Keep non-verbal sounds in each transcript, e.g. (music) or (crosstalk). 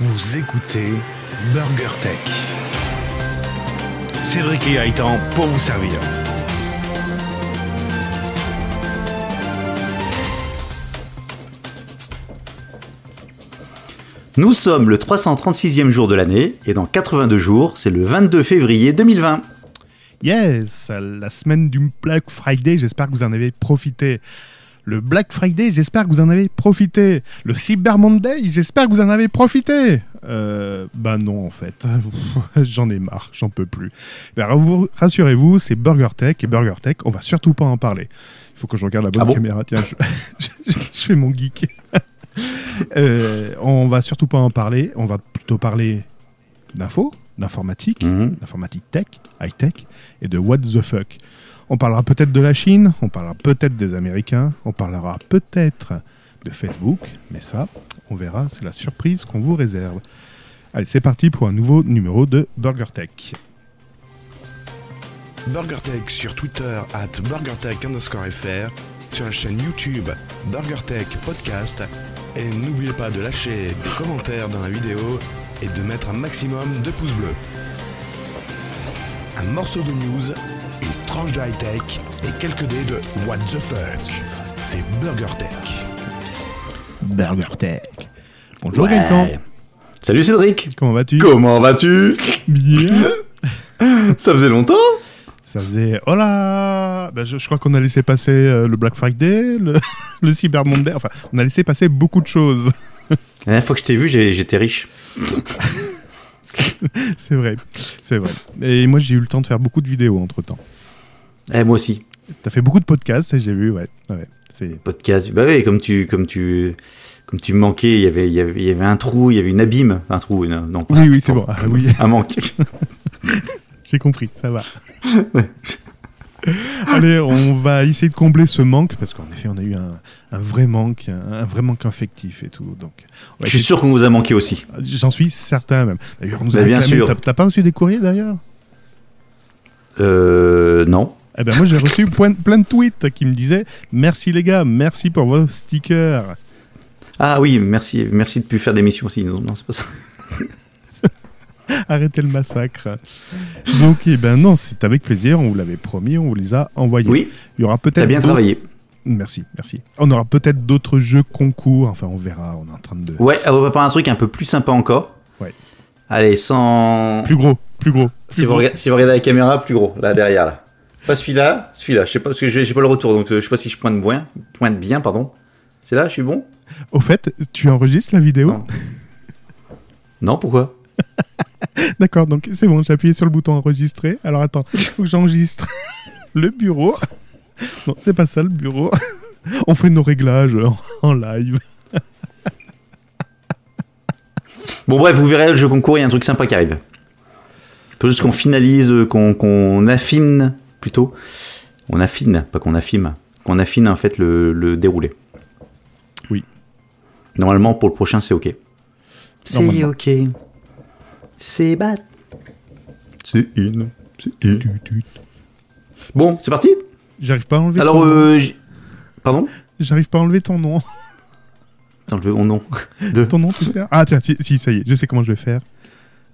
Vous écoutez Burger Tech. Cédric et Gaëtan pour vous servir. Nous sommes le 336e jour de l'année et dans 82 jours, c'est le 22 février 2020. Yes, la semaine du Black Friday, j'espère que vous en avez profité. Le Black Friday, j'espère que vous en avez profité. Le Cyber Monday, j'espère que vous en avez profité. Euh, bah non, en fait. (laughs) j'en ai marre, j'en peux plus. Ben, vous- Rassurez-vous, c'est Burger Tech et Burger Tech, on va surtout pas en parler. Il faut que je regarde la bonne Ah bon caméra. Tiens, je, (laughs) je- je fais mon geek. (laughs) Euh, on va surtout pas en parler. On va plutôt parler d'info, d'informatique, Mhm. d'informatique tech, high-tech et de what the fuck. On parlera peut-être de la Chine, on parlera peut-être des Américains, on parlera peut-être de Facebook, mais ça, on verra, c'est la surprise qu'on vous réserve. Allez, c'est parti pour un nouveau numéro de Burger Tech. BurgerTech sur Twitter at BurgerTech underscore FR, sur la chaîne YouTube BurgerTech Podcast, et n'oubliez pas de lâcher des commentaires dans la vidéo et de mettre un maximum de pouces bleus. Un morceau de news, une tranche de high-tech et quelques dés de What the fuck. C'est BurgerTech. Burger Tech. Bonjour Ouais. Gaëtan, Salut Cédric. comment vas-tu? Comment vas-tu? Bien. (laughs) Ça faisait longtemps? Ça faisait... Oh là Ben, je, je crois qu'on a laissé passer euh, le Black Friday, le, (laughs) le Cyber Monday, enfin, on a laissé passer beaucoup de choses. La dernière fois que je t'ai vu, j'ai- j'étais riche. (laughs) C'est vrai, c'est vrai. Et moi, j'ai eu le temps de faire beaucoup de vidéos entre-temps. Eh, moi aussi. T'as fait beaucoup de podcasts, j'ai vu, ouais. ouais c'est... Podcast. Bah oui, comme tu, comme tu, comme tu manquais, il y avait, il y avait, il y avait un trou, il y avait une abîme, un trou, non, non pas- Oui, oui, c'est bon. Ah, oui, un manque. (laughs) j'ai compris, ça va. (laughs) Ouais. Allez, on va essayer de combler ce manque, parce qu'en effet, on a eu un, un vrai manque, un, un vrai manque affectif et tout. Donc, Je suis sûr qu'on vous a manqué aussi. J'en suis certain même. D'ailleurs, on nous a Bah, bien réclamé- sûr. T'as, t'as pas reçu des courriers d'ailleurs? Euh, non. Eh ben moi, j'ai reçu plein, plein de tweets qui me disaient merci les gars, merci pour vos stickers. Ah oui, merci, merci de plus faire d'émissions aussi. Non, non, c'est pas ça. (laughs) Arrêtez le massacre. Donc, eh ben non, c'est avec plaisir. On vous l'avait promis, on vous les a envoyés. Oui, Il y aura peut-être t'as bien travaillé. Merci, merci. On aura peut-être d'autres jeux concours. Enfin, on verra. On est en train de. Ouais, on va préparer un truc un peu plus sympa encore. Ouais. Allez, sans. Plus gros, plus gros. Vous, si vous regardez la caméra, plus gros, là derrière là. Pas celui-là, celui-là. Je sais pas parce que j'ai pas le retour, donc euh, je sais pas si je pointe bien, pointe bien, pardon. C'est là, je suis bon? Au fait, tu enregistres la vidéo? Non. Non, pourquoi? (laughs) D'accord, donc c'est bon. J'ai appuyé sur le bouton enregistrer. Alors attends, il faut que j'enregistre (laughs) le bureau. (laughs) Non, c'est pas ça le bureau. On fait nos réglages en, en live. Bon bref, vous verrez le jeu concours, il y a un truc sympa qui arrive. Faut juste qu'on finalise, euh, qu'on qu'on affine plutôt. On affine, pas qu'on affine. Qu'on affine en fait le, le déroulé. Oui. Normalement pour le prochain c'est ok. C'est ok. C'est bat. C'est in. C'est in. Bon, c'est parti J'arrive pas à enlever. Alors, ton nom. euh, j- pardon? J'arrive pas à enlever ton nom. Veux mon nom. De... Ton nom, tu sais Ah tiens, si, si, ça y est, je sais comment je vais faire.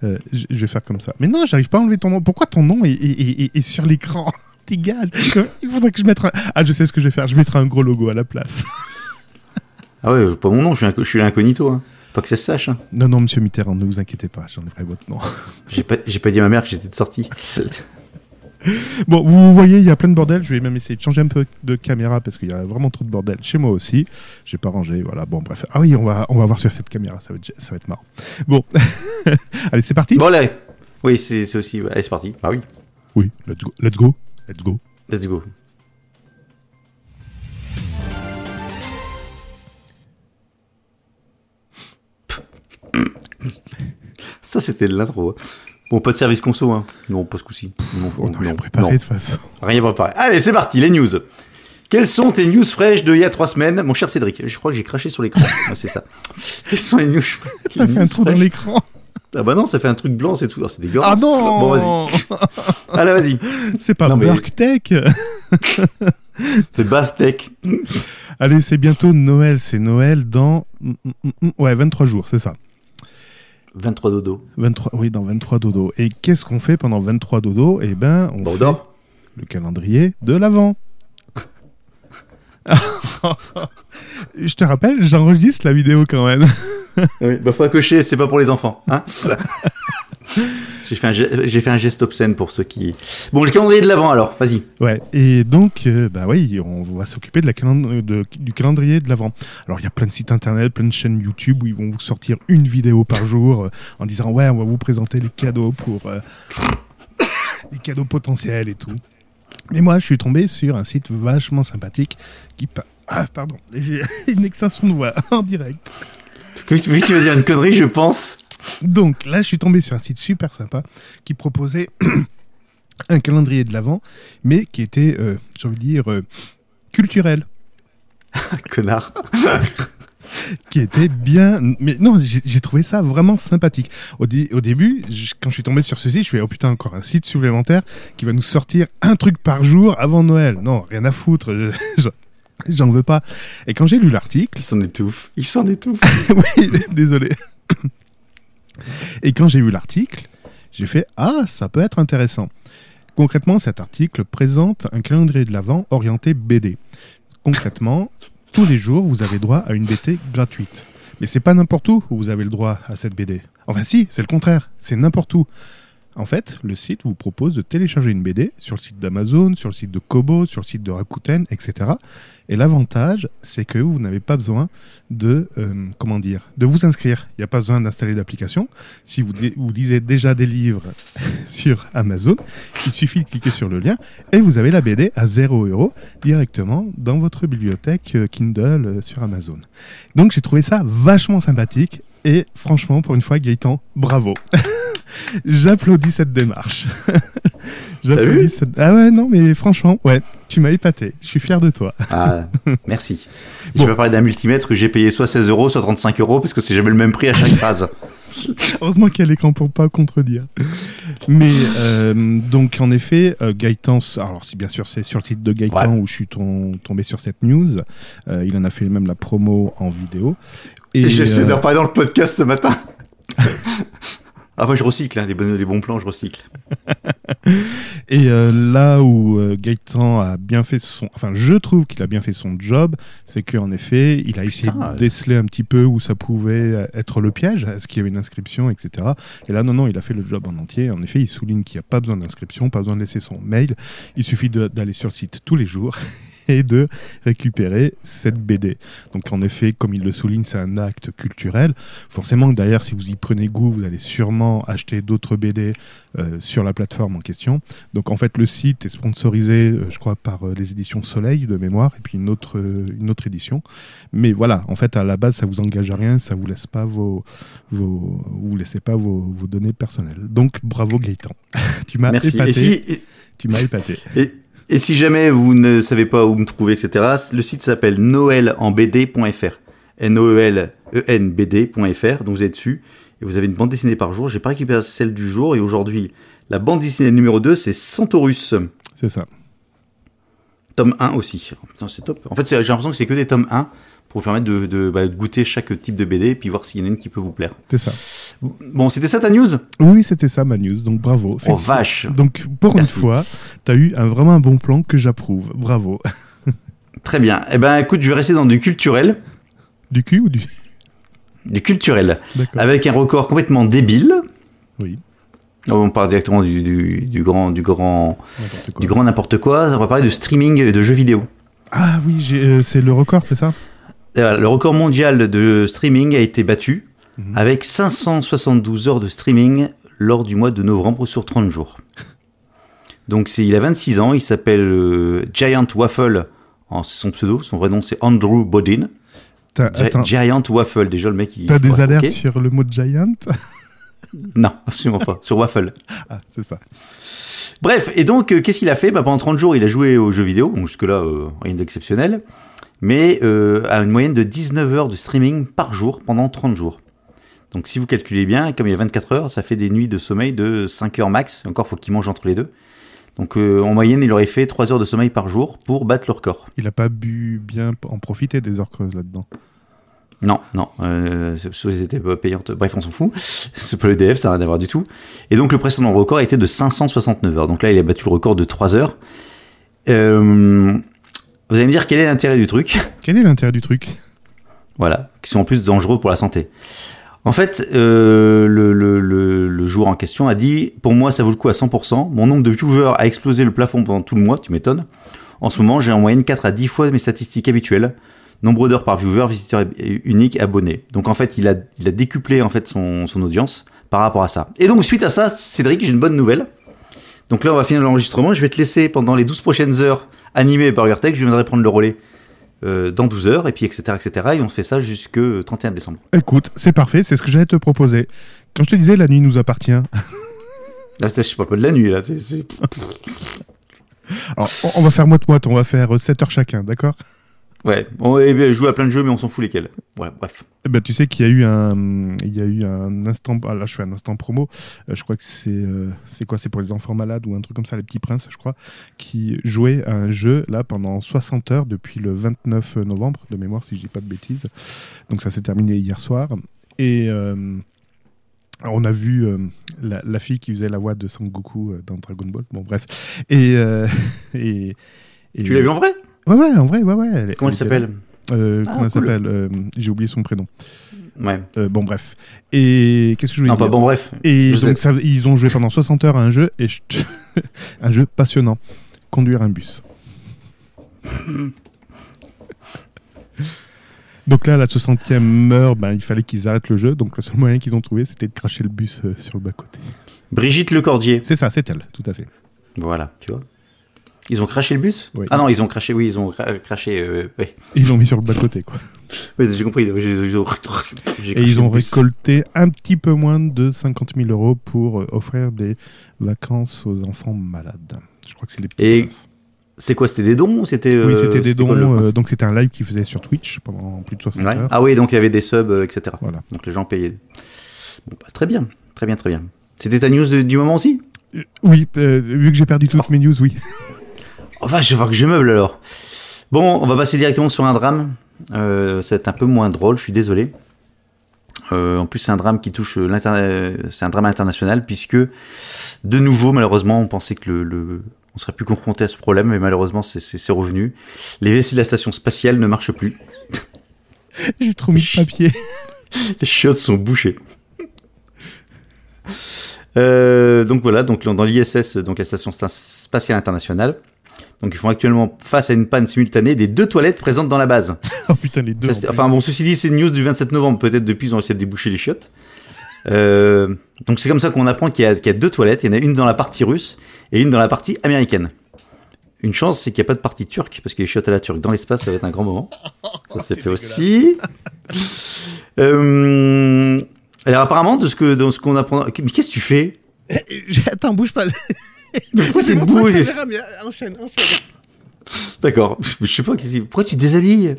Euh, je, vais faire comme ça. Mais non, j'arrive pas à enlever ton nom. Pourquoi ton nom est, est- est- est- est sur l'écran? (laughs) Dégage. Il faudrait que je mette un... Ah, je sais ce que je vais faire. Je mettrai un gros logo à la place. (laughs) Ah ouais, pas mon nom, je suis, je suis l'incognito. Hein. Pas que ça se sache. Hein. Non, non, monsieur Mitterrand, ne vous inquiétez pas. J'enlèverai votre nom. J'ai pas, j'ai pas dit à ma mère que j'étais de sortie. (laughs) (laughs) Bon, vous voyez, il y a plein de bordel. Je vais même essayer de changer un peu de caméra parce qu'il y a vraiment trop de bordel chez moi aussi. J'ai pas rangé, voilà. Bon, bref. Ah oui, on va, on va voir sur cette caméra. Ça va être, ça va être marrant. Bon, (laughs) allez, c'est parti. Bon, allez. Oui, c'est aussi. Allez, c'est parti. Bah oui. Oui, let's go, let's go, let's go. Let's go. Ça, c'était de l'intro. Bon, pas de service conso, hein. Non, pas ce coup-ci. Non, On n'a rien préparé non. de toute façon. Rien préparé. Allez, c'est parti, les news. Quelles sont tes news fraîches de il y a trois semaines Mon cher Cédric, je crois que j'ai craché sur l'écran. (laughs) Ouais, c'est ça. Quelles sont les news (laughs) T'as les fait un trou dans fraîches l'écran. Ah bah non, ça fait un truc blanc, c'est tout. Alors, C'est dégueulasse. Ah non Bon, vas-y. (laughs) Allez, vas-y. C'est pas Non, mais- BurkTech C'est Bathtech. Allez, c'est bientôt Noël. C'est Noël dans... mm, mm, mm, Ouais, 23 jours, c'est ça. 23 dodo. 23, oui, dans 23 dodo. Et qu'est-ce qu'on fait pendant 23 dodo Eh ben, on Bon, fait dort. le calendrier de l'avant. (laughs) Je te rappelle, j'enregistre la vidéo quand même. Oui, bah faut cocher, c'est pas pour les enfants. Hein (laughs) j'ai fait, un fait geste obscène pour ceux qui. Bon, le calendrier de l'avant alors, vas-y. Ouais, et donc, euh, bah oui, on va s'occuper de la calend- de- du calendrier de l'avant. Alors, il y a plein de sites internet, plein de chaînes YouTube où ils vont vous sortir une vidéo par jour euh, en disant ouais, on va vous présenter les cadeaux pour euh, (coughs) les cadeaux potentiels et tout. Mais moi, je suis tombé sur un site vachement sympathique qui ah pardon, (laughs) j'ai une extension de voix en direct. Que tu vas dire une connerie, je pense. Donc là, je suis tombé sur un site super sympa qui proposait (clears throat) un calendrier de l'avant, mais qui était, euh, j'ai envie de dire, euh, culturel. (laughs) Connard. (laughs) qui était bien. Mais non, j'ai trouvé ça vraiment sympathique. Au, dé- au début, je- quand je suis tombé sur ce site, je suis oh putain, encore un site supplémentaire qui va nous sortir un truc par jour avant Noël. Non, rien à foutre. je- (laughs) je- J'en veux pas. Et quand j'ai lu l'article, Il s'en étouffe. Il s'en étouffe. oui, désolé. Et quand j'ai vu l'article, j'ai fait Ah, ça peut être intéressant. Concrètement, cet article présente un calendrier de l'Avent orienté BD. Concrètement, tous les jours, vous avez droit à une BD gratuite. Mais c'est pas n'importe où où vous avez le droit à cette BD. Enfin, si, c'est le contraire. C'est n'importe où. En fait, le site vous propose de télécharger une BD sur le site d'Amazon, sur le site de Kobo, sur le site de Rakuten, etc. Et l'avantage, c'est que vous n'avez pas besoin de, euh, comment dire, de vous inscrire. Il n'y a pas besoin d'installer d'application. Si vous, lisez déjà des livres (laughs) sur Amazon, il suffit de cliquer sur le lien et vous avez la BD à 0 euros directement dans votre bibliothèque euh, Kindle euh, sur Amazon. Donc j'ai trouvé ça vachement sympathique et franchement, pour une fois, Gaëtan, bravo. (laughs) J'applaudis cette démarche. (laughs) J'applaudis cette... Ah ouais, non, mais franchement, ouais, tu m'as épaté. Je suis fier de toi. Ah, (laughs) merci. Je vais pas parler d'un multimètre que j'ai payé soit 16 euros, soit 35 euros, parce que c'est jamais le même prix à chaque phrase. (laughs) Heureusement qu'il y a l'écran pour pas contredire. Mais euh, donc en effet, euh, Gaëtan, alors si bien sûr c'est sur le site de Gaëtan Ouais. où je suis tom- tombé sur cette news, euh, il en a fait même la promo en vidéo. Et j'essaie euh, d'en parler dans le podcast ce matin. (laughs) ah, moi je recycle, hein, les, bons, les bons plans, je recycle. (laughs) Et euh, là où euh, Gaëtan a bien fait son, enfin je trouve qu'il a bien fait son job, c'est qu'en effet il a essayé Putain, de ouais. déceler un petit peu où ça pouvait euh, être le piège, est-ce qu'il y avait une inscription, etc. Et là non non, il a fait le job en entier. En effet, il souligne qu'il n'y a pas besoin d'inscription, pas besoin de laisser son mail. Il suffit d'aller sur le site tous les jours et de récupérer cette BD. Donc en effet, comme il le souligne, c'est un acte culturel. Forcément, derrière, si vous y prenez goût, vous allez sûrement acheter d'autres BD euh, sur la plateforme en question. Donc en fait, le site est sponsorisé, euh, je crois, par euh, les éditions Soleil de mémoire, et puis une autre, une autre édition. Mais voilà, en fait, à la base, ça vous engage à rien, ça vous laisse pas vos, vos vous laissez pas vos, vos données personnelles. Donc bravo Gaëtan, (laughs) tu m'as épaté. Si, Tu m'as épaté. Et, et si jamais vous ne savez pas où me trouver, etc., le site s'appelle noelenbd.fr. N-O-E-L-E-N-B-D.fr. Donc vous êtes dessus et vous avez une bande dessinée par jour. J'ai pas récupéré celle du jour et aujourd'hui, la bande dessinée numéro 2, c'est Centaurus. C'est ça. Tome 1 aussi. C'est top. En fait, j'ai l'impression que c'est que des tomes 1 pour vous permettre de, de- bah, de goûter chaque type de BD et puis voir s'il y en a une qui peut vous plaire. C'est ça. Bon, c'était ça ta news? Oui, c'était ça ma news. Donc bravo. Oh vache Donc pour Merci. une fois, tu as eu un, vraiment un bon plan que j'approuve. Bravo. (laughs) Très bien. Eh ben, écoute, je vais rester dans du culturel. Du cul ou du... Du culturel. Avec un record complètement débile. Oui, Oh, On parle directement du, du, du grand, du grand, n'importe quoi. du grand n'importe quoi. On va parler de streaming et de jeux vidéo. Ah oui, euh, c'est le record, c'est ça? Le record mondial de streaming a été battu Mhm. avec 572 heures de streaming lors du mois de novembre sur 30 jours. Donc c'est, il a 26 ans, il s'appelle euh, Giant Waffle, en- c'est son pseudo, son vrai nom c'est Andrew Bodin. T'as, Giant Waffle, déjà le mec il... t'as des ouais, alertes sur le mot giant? (laughs) Non, absolument pas, sur Waffle. (laughs) Ah, c'est ça. Bref, et donc, euh, qu'est-ce qu'il a fait? Bah, Pendant 30 jours, il a joué aux jeux vidéo, bon, jusque-là, euh, rien d'exceptionnel, mais euh, à une moyenne de 19 heures de streaming par jour pendant 30 jours. Donc, si vous calculez bien, comme il y a 24 heures, ça fait des nuits de sommeil de 5 heures max. Encore, faut qu'il mange entre les deux. Donc, euh, en moyenne, il aurait fait 3 heures de sommeil par jour pour battre le record. Il a pas bu bien en profiter des heures creuses là-dedans. Non, non, euh, elles étaient pas payantes. Bref, on s'en fout. (laughs) C'est pas l'EDF, ça n'a rien à voir du tout. Et donc le précédent record était de 569 heures. Donc là, il a battu le record de 3 heures. Euh, vous allez me dire quel est l'intérêt du truc (laughs) Quel est l'intérêt du truc Voilà, qui sont en plus dangereux pour la santé. En fait, euh, le, le, le, le joueur en question a dit Pour moi, ça vaut le coup à 100%. Mon nombre de viewers a explosé le plafond pendant tout le mois, tu m'étonnes. En ce moment, j'ai en moyenne 4 à 10 fois mes statistiques habituelles. Nombre d'heures par viewer, visiteurs uniques, abonnés. Donc en fait, il a, il a décuplé en fait son, son audience par rapport à ça. Et donc suite à ça, Cédric, j'ai une bonne nouvelle. Donc là, on va finir l'enregistrement. Je vais te laisser pendant les 12 prochaines heures animer BurgerTech. Je viendrai prendre le relais euh, dans 12 heures, et puis etc. etc. Et on fait ça jusque 31 décembre. Écoute, c'est parfait, c'est ce que j'allais te proposer. Quand je te disais la nuit nous appartient, (laughs) Là, je parle pas de la nuit, là. (laughs) alors, on- on va faire moite-moite, on va faire 7 heures chacun, d'accord? Ouais, on eh joue à plein de jeux, mais on s'en fout lesquels. Ouais, bref. Eh ben, tu sais qu'il y a eu un, il y a eu un instant, ah, là je fais un instant promo, Euh, je crois que c'est, euh, c'est quoi, c'est pour les enfants malades ou un truc comme ça, les petits princes, je crois, qui jouaient à un jeu là pendant 60 heures depuis le 29 novembre, de mémoire si je dis pas de bêtises. Donc ça s'est terminé hier soir et euh, on a vu euh, la, la fille qui faisait la voix de Sangoku euh, dans Dragon Ball. Bon bref et (laughs) et, et- Tu l'as vu en vrai? Ouais ouais en vrai ouais ouais. elle- Comment elle s'appelle? Euh, Ah, Comment elle cool. s'appelle? Euh, J'ai oublié son prénom. Ouais. Euh, bon, bref. Et qu'est-ce que je voulais Non, dire? pas bon, bref. Et Je donc, sais. ça- ils ont joué pendant 60 heures à un jeu, et je- (laughs) un jeu passionnant. Conduire un bus. (laughs) donc là, à la 60e heure, ben, il fallait qu'ils arrêtent le jeu. Donc le seul moyen qu'ils ont trouvé, c'était de cracher le bus euh, sur le bas-côté. Brigitte Lecordier. C'est ça, c'est elle, tout à fait. Voilà, tu vois. Ils ont craché le bus? Oui. Ah non, ils ont craché, oui, ils ont cra- craché. euh, ouais. Ils l'ont mis sur le bas-côté, quoi. (laughs) Ouais, j'ai compris. Et ils ont récolté un petit peu moins de 50 000 euros pour euh, offrir des vacances aux enfants malades. Je crois que c'est les petits Et. C'est quoi C'était des dons c'était. Oui, euh, c'était des dons. quoi, le euh, principe? donc c'était un live qu'ils faisaient sur Twitch pendant plus de 60 Ouais. heures. Ah oui, donc il y avait des subs, etc. Voilà. Donc les gens payaient. Bon, bah, très bien, très bien, très bien. C'était ta news du moment aussi? Oui, euh, vu que j'ai perdu toutes mes news, oui. (laughs) Oh vache, je vois que je meuble alors. Bon, on va passer directement sur un drame. Euh, ça va être un peu moins drôle, je suis désolé. Euh, en plus, c'est un drame qui touche euh, euh, c'est un drame international puisque de nouveau, malheureusement, on pensait que le, le- on serait plus confronté à ce problème, mais malheureusement, c'est- revenu. Les WC de la station spatiale ne marchent plus. (laughs) j'ai trop mis de papier. (laughs) Les chiottes sont bouchées. Euh, donc voilà, donc dans l'ISS, donc la station sta- spatiale internationale, donc ils font actuellement face à une panne simultanée des deux toilettes présentes dans la base. (laughs) oh putain, les deux. Ça, en enfin bon, ceci dit, c'est une news du 27 novembre. Peut-être depuis ils ont essayé de déboucher les chiottes. Euh, donc c'est comme ça qu'on apprend qu'il y, a- qu'il y a deux toilettes. Il y en a une dans la partie russe et une dans la partie américaine. Une chance, c'est qu'il n'y a pas de partie turque parce que les chiottes à la turque dans l'espace, ça va être un grand moment. (laughs) Ça s'est fait aussi. Euh, alors apparemment, de ce que dans ce qu'on apprend, mais qu'est-ce que tu fais? J'ai- (laughs) Attends, bouge pas. C'est debout et- Enchaîne, enchaîne. D'accord. Je sais pas. qu'est-ce que- Pourquoi tu déshabilles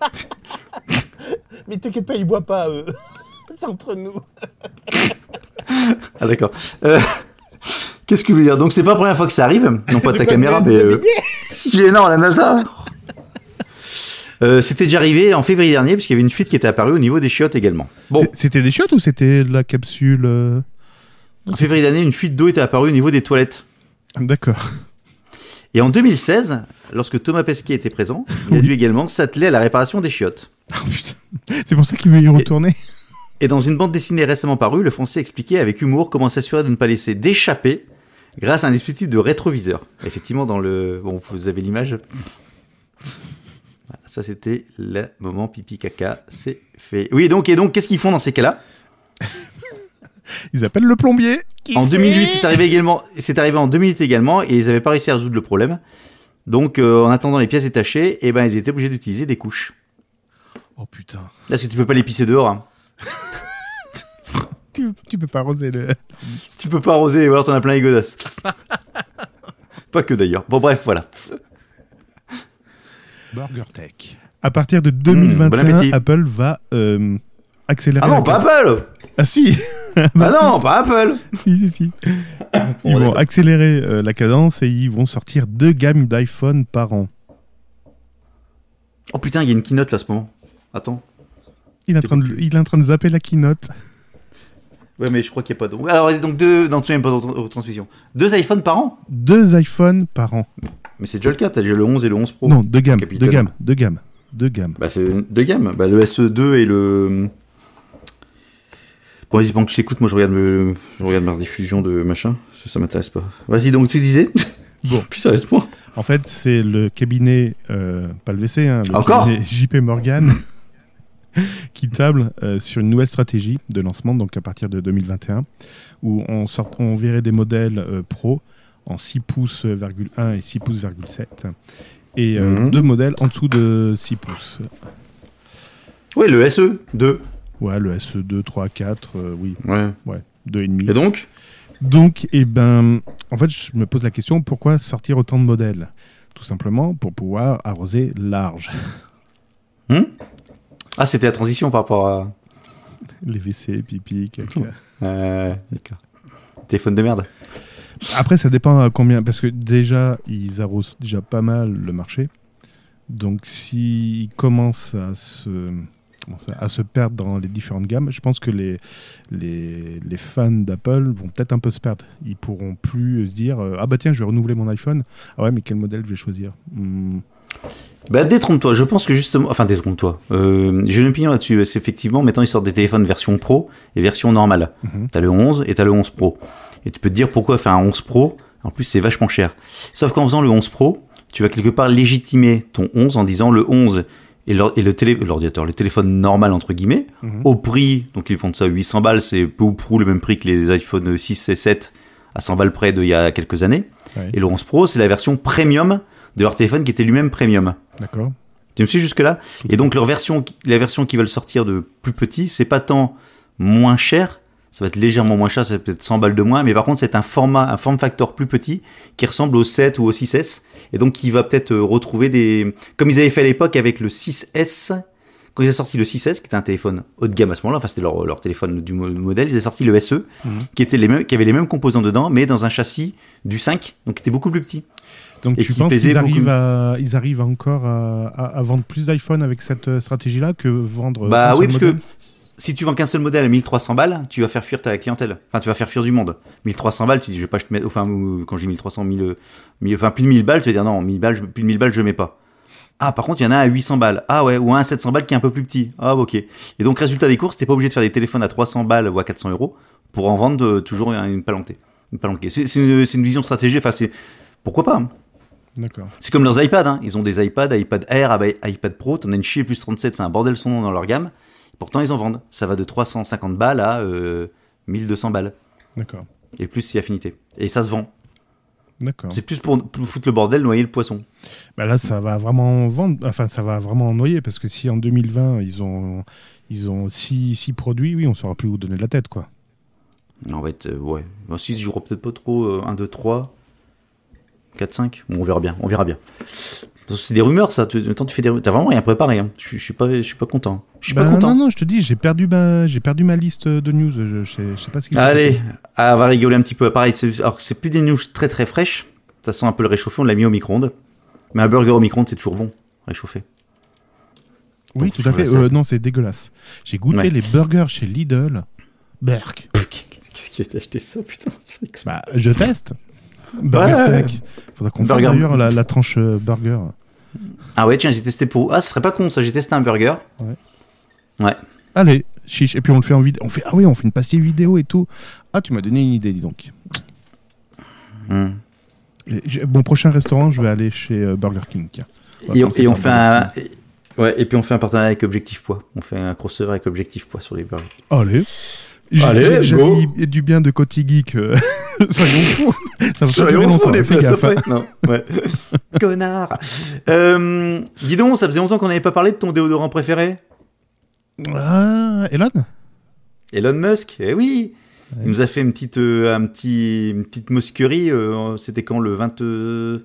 (laughs) Mais t'inquiète pas, ils voient pas, eux. (laughs) C'est entre nous. Ah d'accord. Euh, Qu'est-ce que je veux dire? Donc c'est pas la première fois que ça arrive. Non pas ta caméra, mais euh, (laughs) tu es énorme la NASA. Euh, C'était déjà arrivé en février dernier puisqu'il y avait une fuite qui était apparue au niveau des chiottes également. Bon, C'était des chiottes ou c'était la capsule euh, en février dernier, une fuite d'eau était apparue au niveau des toilettes. D'accord. Et en 2016, lorsque Thomas Pesquet était présent, il a dû également s'atteler à la réparation des chiottes. Oh, putain. C'est pour ça qu'il veut y retourner. Et dans une bande dessinée récemment parue, le français expliquait avec humour comment s'assurer de ne pas laisser d'échapper grâce à un dispositif de rétroviseur. Effectivement, dans le... Bon, vous avez l'image. Voilà, ça, c'était le moment pipi caca. C'est fait. Oui, donc, et donc, qu'est-ce qu'ils font dans ces cas-là? (laughs) Ils appellent le plombier. Qui En c'est 2008, c'est arrivé également. C'est arrivé en 2008 également, et ils n'avaient pas réussi à résoudre le problème. Donc, euh, en attendant les pièces détachées, eh ben, ils étaient obligés d'utiliser des couches. Oh putain. Parce que tu peux pas les pisser dehors. hein. (laughs) Tu, tu peux pas arroser le. Si tu peux pas arroser, alors t'en as plein les godasses. (laughs) pas que d'ailleurs. Bon, bref, voilà. Burger Tech. À partir de bon 2021, appétit. Apple va euh, accélérer. Ah non, pas Apple Ah si Ah (laughs) Bah, non, pas Apple (laughs) si, si, si. (laughs) Ils vont accélérer euh, la cadence et ils vont sortir deux gammes d'iPhone par an. Oh putain, il y a une keynote là, à ce moment. Attends. Il est, en train de, il est en train de zapper la keynote. Ouais, mais je crois qu'il n'y a pas de. Alors, donc deux. Non, tu n'as pas de retransmission. Deux iPhones par an? Deux iPhones par an. Mais c'est déjà le cas, t'as déjà le 11 et le 11 Pro. Non, deux gammes. Deux gammes. Deux gammes. Deux gammes. Bah, c'est deux gammes. Bah, le SE2 et le. Bon, vas-y, pendant que je t'écoute, moi je regarde, le... je regarde ma diffusion de machin. Ça, ça m'intéresse pas. Vas-y, donc tu disais Bon. (laughs) Plus sérieusement. En fait, c'est le cabinet, euh, pas le WC, hein, le Encore cabinet JP Morgan (laughs) qui table euh, sur une nouvelle stratégie de lancement, donc à partir de 2021, où on, sort, on verrait des modèles euh, pro en 6 pouces, euh, 1 et 6 pouces, 7, et Mhm. deux modèles en dessous de 6 pouces. Ouais, le SE2. Ouais, le SE2, 3, 4, euh, oui, Ouais. ouais, 2,5. Et donc? Donc, eh ben, en fait, je me pose la question pourquoi sortir autant de modèles? Tout simplement pour pouvoir arroser large. Hmm? Ah, c'était la transition par rapport à. (laughs) Les WC, pipi, caca. Euh, D'accord. Téléphone de merde. Après, ça dépend à combien, parce que déjà, ils arrosent déjà pas mal le marché. Donc, s'ils commencent à se, à se perdre dans les différentes gammes, je pense que les, les, les fans d'Apple vont peut-être un peu se perdre. Ils pourront plus se dire euh, Ah bah tiens, je vais renouveler mon iPhone. Ah ouais, mais quel modèle je vais choisir? Hmm, Bah, détrompe-toi. Je pense que justement. Enfin, détrompe-toi. Euh, J'ai une opinion là-dessus. C'est effectivement, maintenant, ils sortent des téléphones version pro et version normale. mhm. T'as le 11 et t'as le 11 Pro. Et tu peux te dire pourquoi faire un 11 Pro. En plus, c'est vachement cher. Sauf qu'en faisant le 11 Pro, tu vas quelque part légitimer ton 11 en disant le 11 et l'ordinateur, le téléphone normal entre guillemets, Mhm. au prix, donc ils font de ça 800 balles, c'est peu ou prou le même prix que les iPhone 6 et 7 à 100 balles près d'il y a quelques années. Et le 11 Pro, c'est la version premium de leur téléphone qui était lui-même premium. D'accord. Tu me suis jusque-là? Et donc leur version, la version qui veulent sortir de plus petit, c'est pas tant moins cher, ça va être légèrement moins cher, ça va être peut-être 100 balles de moins, mais par contre c'est un format, un form factor plus petit qui ressemble au 7 ou au 6S, et donc qui va peut-être euh, retrouver des... Comme ils avaient fait à l'époque avec le 6S, quand ils ont sorti le 6S, qui était un téléphone haut de gamme à ce moment-là, enfin c'était leur, leur téléphone du mo- modèle, ils ont sorti le SE, Mhm. qui, était les mêmes, qui avait les mêmes composants dedans, mais dans un châssis du 5, donc qui était beaucoup plus petit. Donc Et tu penses qu'ils arrivent, beaucoup. à, ils arrivent encore à, à- à vendre plus d'iPhone avec cette euh, stratégie-là que vendre Bah un oui, parce modèle? que si tu vends qu'un seul modèle à 1300 balles, tu vas faire fuir ta clientèle. Enfin, tu vas faire fuir du monde. 1300 balles, tu dis, je vais pas te mettre, enfin, quand j'ai 1300, 1000, 1000, enfin, plus de 1000 balles, tu vas dire, non, 1000 balles, plus de 1000 balles, je mets pas. Ah, par contre, il y en a un à 800 balles. Ah ouais, ou un à 700 balles qui est un peu plus petit. Ah, ok. Et donc, résultat des courses, t'es pas obligé de faire des téléphones à 300 balles ou à 400 euros pour en vendre toujours une palanquée. Une palanquée. C'est une, vision de stratégie. Enfin, c'est, pourquoi pas? hein. D'accord. C'est comme leurs iPads, hein. ils ont des iPads, iPad Air, iPad Pro, t'en as une chier plus 37, c'est un bordel son nom dans leur gamme. Pourtant, ils en vendent. Ça va de 350 balles à euh, 1200 balles. D'accord. Et plus si affinité. Et ça se vend. D'accord. C'est plus pour, pour foutre le bordel, noyer le poisson. Bah là, ça va vraiment vendre. Enfin, ça va vraiment noyer parce que si en 2020 ils ont ils ont six, six produits, oui, on saura plus où donner de la tête, quoi. En fait, euh, ouais. Bon, si je jouerai peut-être pas trop. euh, 1, 2, 3, 4, 5. Bon, on verra bien. On verra bien. C'est des rumeurs, ça. Tu, attends, tu fais des rumeurs. T'as vraiment rien préparé. Hein. Je, suis- je suis pas, je suis pas content. Je suis Bah, pas content. Non, non, je te dis, j'ai perdu ma, j'ai perdu ma liste de news. Je, je sais, je sais pas ce qui Allez, ah, on va rigoler un petit peu. Pareil, alors que c'est plus des news très très fraîches. Ça sent un peu le réchauffé, on l'a mis au micro-ondes. Mais un burger au micro-ondes, c'est toujours bon, réchauffé. Oui, tout à fait. Euh, non, c'est dégueulasse. J'ai goûté Ouais. les burgers chez Lidl. Berk. Qu'est-ce qui a acheté ça, putain Bah, je teste. Burger Ouais. Tech. Faudra qu'on fasse d'ailleurs la, la tranche euh, burger. Ah ouais, tiens, j'ai testé pour. Ah, ce serait pas con ça, j'ai testé un burger. Allez, chiche. Et puis on le fait en vidéo. On fait ah oui, on fait une pastille vidéo et tout. Ah, tu m'as donné une idée, dis donc. Hmm. Et Mon prochain restaurant, je vais aller chez euh, Burger King. Tiens. On va Et, on, et fait un. Ouais, et puis on fait un partenariat avec Objectif Poids. On fait un crossover avec Objectif Poids sur les burgers. Allez. J'ai- Allez, j'ai du bien de Coty Geek. euh, (laughs) Soyons fous. Ça durer longtemps. les gaffe, hein. Non, ouais. (laughs) Connard. Euh, dis donc, ça faisait longtemps qu'on n'avait pas parlé de ton déodorant préféré Ah, Elon? Elon Musk, eh oui Ouais. Il nous a fait une petite, euh, un petit, une petite mosquerie, euh, c'était quand le 20, euh,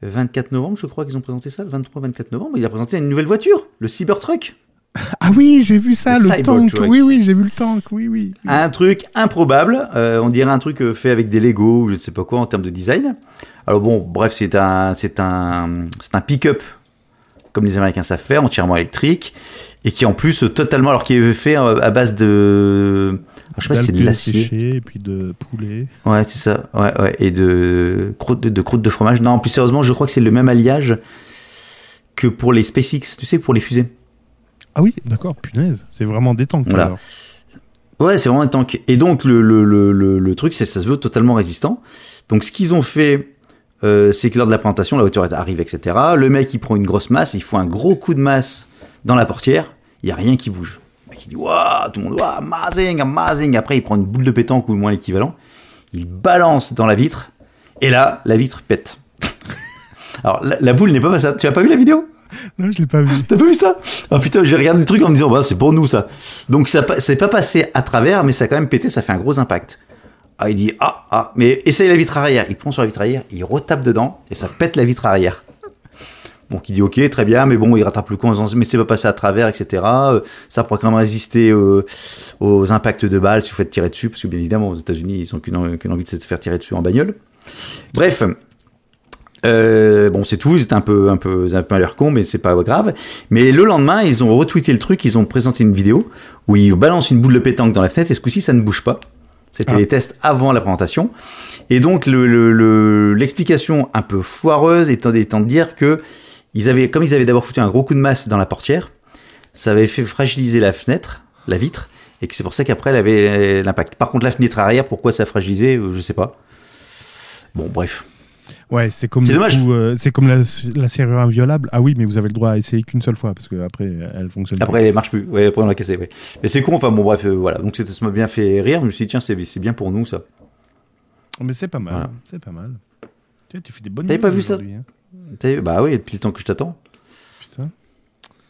24 novembre, je crois qu'ils ont présenté ça, le 23-24 novembre, il a présenté une nouvelle voiture, le Cybertruck. (laughs) Ah oui, j'ai vu ça, Le tank. Oui, oui, j'ai vu le tank. Oui, oui. Un truc improbable, euh, on dirait un truc euh, fait avec des Lego ou je ne sais pas quoi en termes de design. Alors bon, bref, c'est un, c'est un, c'est un pick-up, comme les Américains savent faire, entièrement électrique. et qui en plus euh, totalement, alors qui est fait à base de, je sais pas si c'est de l'acier. et puis de poulet. Ouais, c'est ça. Ouais, ouais. Et de croûte de, de croûte de fromage. Non, plus sérieusement, je crois que c'est le même alliage que pour les SpaceX, tu sais, pour les fusées. Ah oui, d'accord, punaise. C'est vraiment détente. Voilà. alors. Ouais, c'est vraiment un tank. Et donc, le, le, le, le, truc, c'est ça se veut totalement résistant. Donc, ce qu'ils ont fait, euh, c'est que lors de la présentation, la voiture est- arrive, etc. Le mec, il prend une grosse masse, il faut un gros coup de masse dans la portière, il n'y a rien qui bouge. Le mec, il dit, waouh, tout le monde, waouh, amazing, amazing. Après, il prend une boule de pétanque ou au moins l'équivalent, il balance dans la vitre, et là, la vitre pète. (laughs) Alors, la, la boule n'est pas passée. Tu as pas vu la vidéo? (laughs) Non, je l'ai pas vu. T'as pas vu ça? Ah putain, j'ai regardé le truc en me disant, bah c'est pour nous ça. Donc ça c'est pas passé à travers, mais ça a quand même pété, ça fait un gros impact. Ah, il dit, ah, ah, mais essaye la vitre arrière. Il prend sur la vitre arrière, il retape dedans, et ça pète la vitre arrière. Donc il dit, ok, très bien, mais bon, il rattrape le disant, mais c'est pas passé à travers, etc. Euh, Ça pourra quand même résister aux impacts de balles si vous faites tirer dessus, parce que bien évidemment, aux États-Unis, ils ont qu'une en- qu'une envie de se faire tirer dessus en bagnole. Bref. Euh, bon, c'est tout. C'était un peu, un peu, un peu à l'air con, mais c'est pas grave. Mais le lendemain, ils ont retweeté le truc. Ils ont présenté une vidéo où ils balancent une boule de pétanque dans la fenêtre et ce coup-ci, ça ne bouge pas. C'était Ah. les tests avant la présentation. Et donc, le- le- le- l'explication un peu foireuse étant, étant de dire que ils avaient, comme ils avaient d'abord foutu un gros coup de masse dans la portière, ça avait fait fragiliser la fenêtre, la vitre, et que c'est pour ça qu'après, elle avait l'impact. Par contre, la fenêtre arrière, pourquoi ça a fragilisé, euh, je sais pas. Bon, bref. Ouais, c'est comme, C'est euh, c'est comme la, la serrure inviolable. Ah oui, mais vous avez le droit à essayer qu'une seule fois parce que après elle fonctionne. Après, elle marche plus. Ouais, après, on l'a cassé, ouais. Mais c'est con, enfin, bon, bref, euh, voilà. Donc, ça m'a bien fait rire. Je me suis dit, tiens, c'est bien pour nous, ça. plus. Mais c'est pas mal. Voilà. C'est pas mal. Tu, vois, tu fais des bonnes. T'avais pas vu ça hein. Bah oui, depuis le temps que je t'attends. Putain.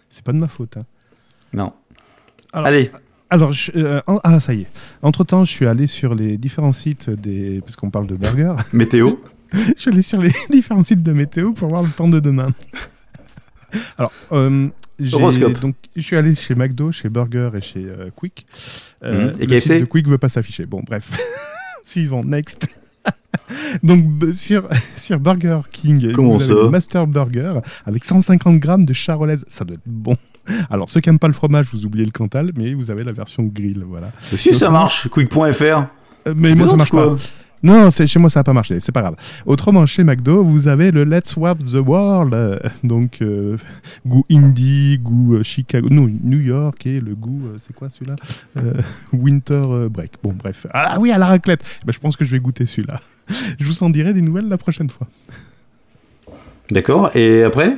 C'est pas de ma faute. hein. Non. Alors, Allez, Alors, je- euh, en- ah ça y est. Entre temps, je suis allé sur les différents sites des, parce qu'on parle de burgers. météo. (laughs) (laughs) je suis allé sur les (laughs) différents sites de météo pour voir le temps de demain. (laughs) Alors, euh, donc, je suis allé chez McDo, chez Burger et chez euh, Quick. Mhm. Et le KFC? site de Quick veut pas s'afficher. Bon, bref. Suivant, next. Donc sur, sur Burger King, Comment vous avez le Master Burger avec 150 grammes de charolaise. Ça doit être bon. Alors ceux qui n'aiment pas le fromage, vous oubliez le Cantal, mais vous avez la version grill, voilà. si ça marche, quick.fr. Euh, mais moi ça marche pas. Non, chez moi ça n'a pas marché, c'est pas grave. Autrement, chez McDo, vous avez le Let's Swap the World, (laughs) donc euh, goût indie, goût euh, Chicago, non New York et le goût, euh, c'est quoi celui-là (laughs) Winter Break. Bon, bref. Ah oui, à la raclette. Ben, je pense que je vais goûter celui-là. (laughs) Je vous en dirai des nouvelles la prochaine fois. D'accord. Et après?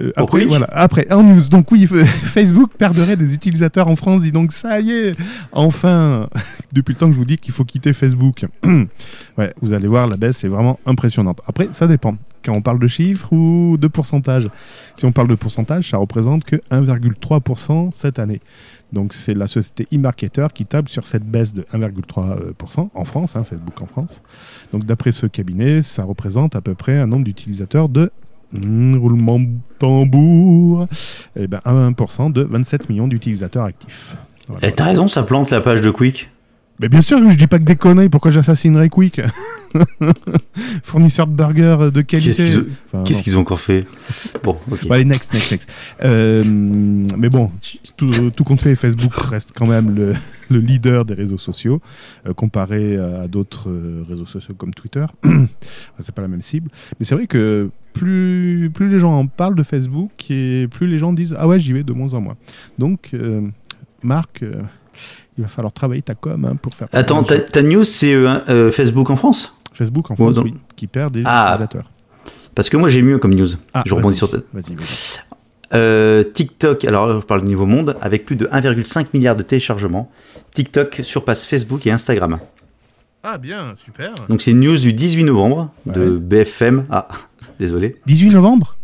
Euh, après, voilà. Après, en news. Donc oui, (laughs) Facebook perdrait des utilisateurs en France. Dis donc, ça y est, enfin, (laughs) depuis le temps que je vous dis qu'il faut quitter Facebook. (clears throat) ouais, vous allez voir, la baisse est vraiment impressionnante. Après, ça dépend. Quand on parle de chiffres ou de pourcentage. Si on parle de pourcentage, ça représente que 1,3% cette année. Donc c'est la société e-marketer qui table sur cette baisse de 1,3% en France, hein, Facebook en France. Donc d'après ce cabinet, ça représente à peu près un nombre d'utilisateurs de Hmm, roulement de tambour. Eh ben, 1% de 27 millions d'utilisateurs actifs. Voilà. Eh, T'as raison, ça plante la page de Quick. Mais bien sûr, je dis pas que des conneries. Pourquoi j'assassinerais Quick (laughs) Fournisseur de burgers de qualité. Qu'est-ce qu'ils ont- Enfin, encore fait Bon, ok. (laughs) Allez, next, next, next. Euh, mais bon, tout, tout compte fait, Facebook reste quand même le, (laughs) le leader des réseaux sociaux, euh, comparé à d'autres euh, réseaux sociaux comme Twitter. (clears throat) C'est pas la même cible. Mais c'est vrai que plus, plus les gens en parlent de Facebook, et plus les gens disent Ah ouais, j'y vais de moins en moins. Donc, euh, Marc, euh, il va falloir travailler ta com hein, pour faire. Attends, ta, ta news, c'est euh, euh, Facebook en France? Facebook en France, oui, qui perd des Ah. utilisateurs. Parce que moi, j'ai mieux comme news. Ah, je rebondis sur ta- Vas-y, vas-y. Euh, TikTok, alors je parle du niveau monde, avec plus de 1,5 milliard de téléchargements, TikTok surpasse Facebook et Instagram. Ah, bien, super. Donc c'est une news du 18 novembre de. BFM. Ah, désolé. 18 novembre?